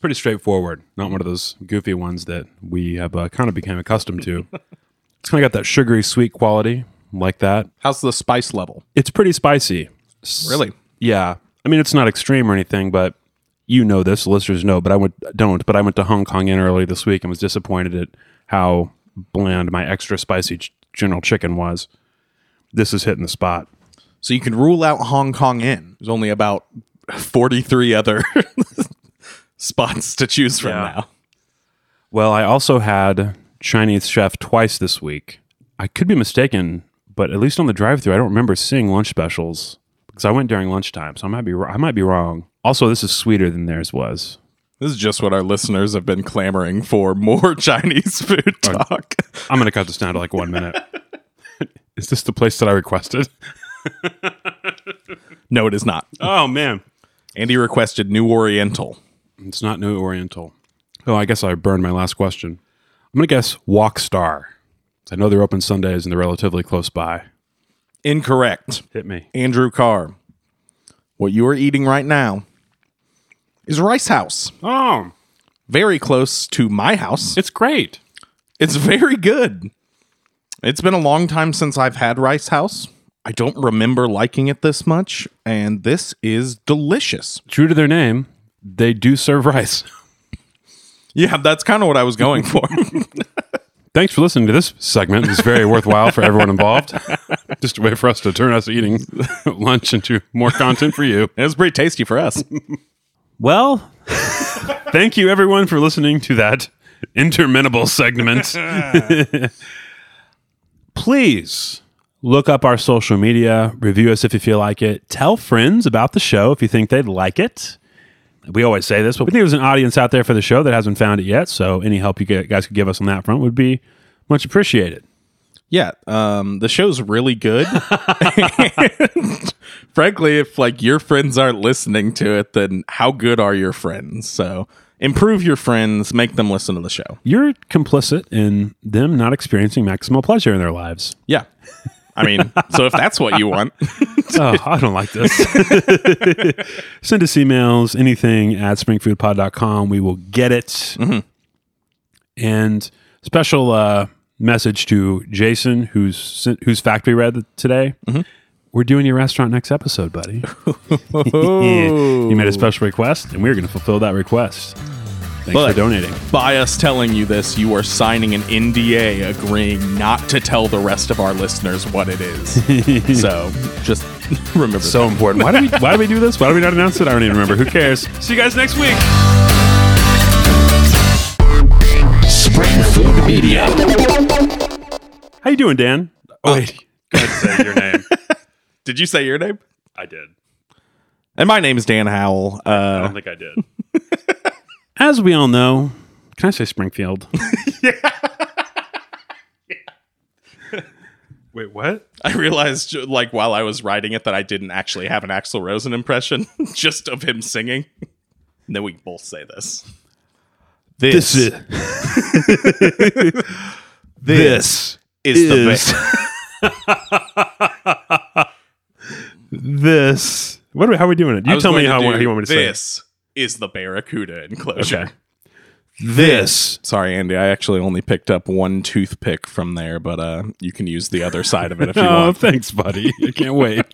S2: It's pretty straightforward, not one of those goofy ones that we have uh, kind of become accustomed to. [LAUGHS] it's kind of got that sugary sweet quality, like that.
S1: How's the spice level?
S2: It's pretty spicy. S-
S1: Really?
S2: Yeah. I mean, it's not extreme or anything, but you know this, listeners know, but I went, don't. But I went to Hong Kong in early this week and was disappointed at how bland my extra spicy ch- General Chicken was. This is hitting the spot.
S1: So you can rule out Hong Kong Inn. There's only about 43 other [LAUGHS] [LAUGHS] spots to choose from
S2: Yeah.
S1: now.
S2: Well, I also had Chinese chef twice this week. I could be mistaken, but at least on the drive-through, I don't remember seeing lunch specials because I went during lunchtime, so I might be I might be wrong. Also, this is sweeter than theirs was.
S1: This is just what our listeners have been clamoring for more [LAUGHS] Chinese food talk.
S2: I'm going to cut this down to like one minute. [LAUGHS] is this the place that I requested?
S1: No, it is not.
S2: Oh man,
S1: Andy requested New Oriental.
S2: It's not New Oriental. Oh, I guess I burned my last question. I'm going to guess Wok Star. I know they're open Sundays and they're relatively close by.
S1: Incorrect.
S2: Hit me.
S1: Andrew Carr. What you are eating right now is Rice House.
S2: Oh,
S1: Very close to my house.
S2: it's great.
S1: It's very good. It's been a long time since I've had Rice House. I don't remember liking it this much, and this is delicious.
S2: True to their name, they do serve rice. [LAUGHS]
S1: Yeah, that's kind of what I was going for. [LAUGHS]
S2: Thanks for listening to this segment. It's very worthwhile for everyone involved. [LAUGHS] Just a way for us to turn us eating lunch into more content for you.
S1: it was pretty tasty for us.
S2: Well, thank you everyone for listening to that interminable segment. Please look up our social media, review us if you feel like it, tell friends about the show if you think they'd like it. We always say this, but we think there's an audience out there for the show that hasn't found it yet. So any help you guys could give us on that front would be much appreciated.
S1: Yeah, um, the show's really good. [LAUGHS] Frankly, if like your friends aren't listening to it, then how good are your friends? So improve your friends, make them listen to the show.
S2: You're complicit in them not experiencing maximal pleasure in their lives.
S1: Yeah. I mean, so if that's what you want, [LAUGHS]
S2: oh, I don't like this. [LAUGHS] Send us emails, anything at springfoodpod.com. We will get it. And special uh, message to Jason, who's whose factory read today. we're doing your restaurant next episode, buddy. [LAUGHS] you made a special request, and we're going to fulfill that request. Thanks
S1: But
S2: for donating.
S1: By us telling you this, you are signing an NDA agreeing not to tell the rest of our listeners what it is. [LAUGHS] so just [LAUGHS] remember
S2: So
S1: that.
S2: important. Why do we why do we do this? Why do we not announce it? I don't even remember. Who cares? See you guys next week.
S3: Spring Food Media.
S2: How you doing, Dan? Oh, wait. [LAUGHS] Go ahead say your name.
S1: Did you say your name?
S2: I did.
S1: And my name is Dan Howell.
S2: I
S1: Uh,
S2: don't think I did. As we all know, can I say Springfield? Yeah. [LAUGHS] Wait, what?
S1: I realized, like, while I was writing it, that I didn't actually have an Axl Rosen impression, [LAUGHS] just of him singing. And then we both say this. This,
S2: This is [LAUGHS]
S1: this is, the best.
S2: this. What are we, how are we doing it?
S1: I
S2: You tell me
S1: going to
S2: how,
S1: do
S2: how you want me to say.
S1: This is the Barracuda enclosure.
S2: Okay. This.
S1: Sorry, Andy. I actually only picked up one toothpick from there, but uh, you can use the other side of it if you [LAUGHS]
S2: Oh,
S1: want.
S2: thanks, buddy. [LAUGHS] I can't wait.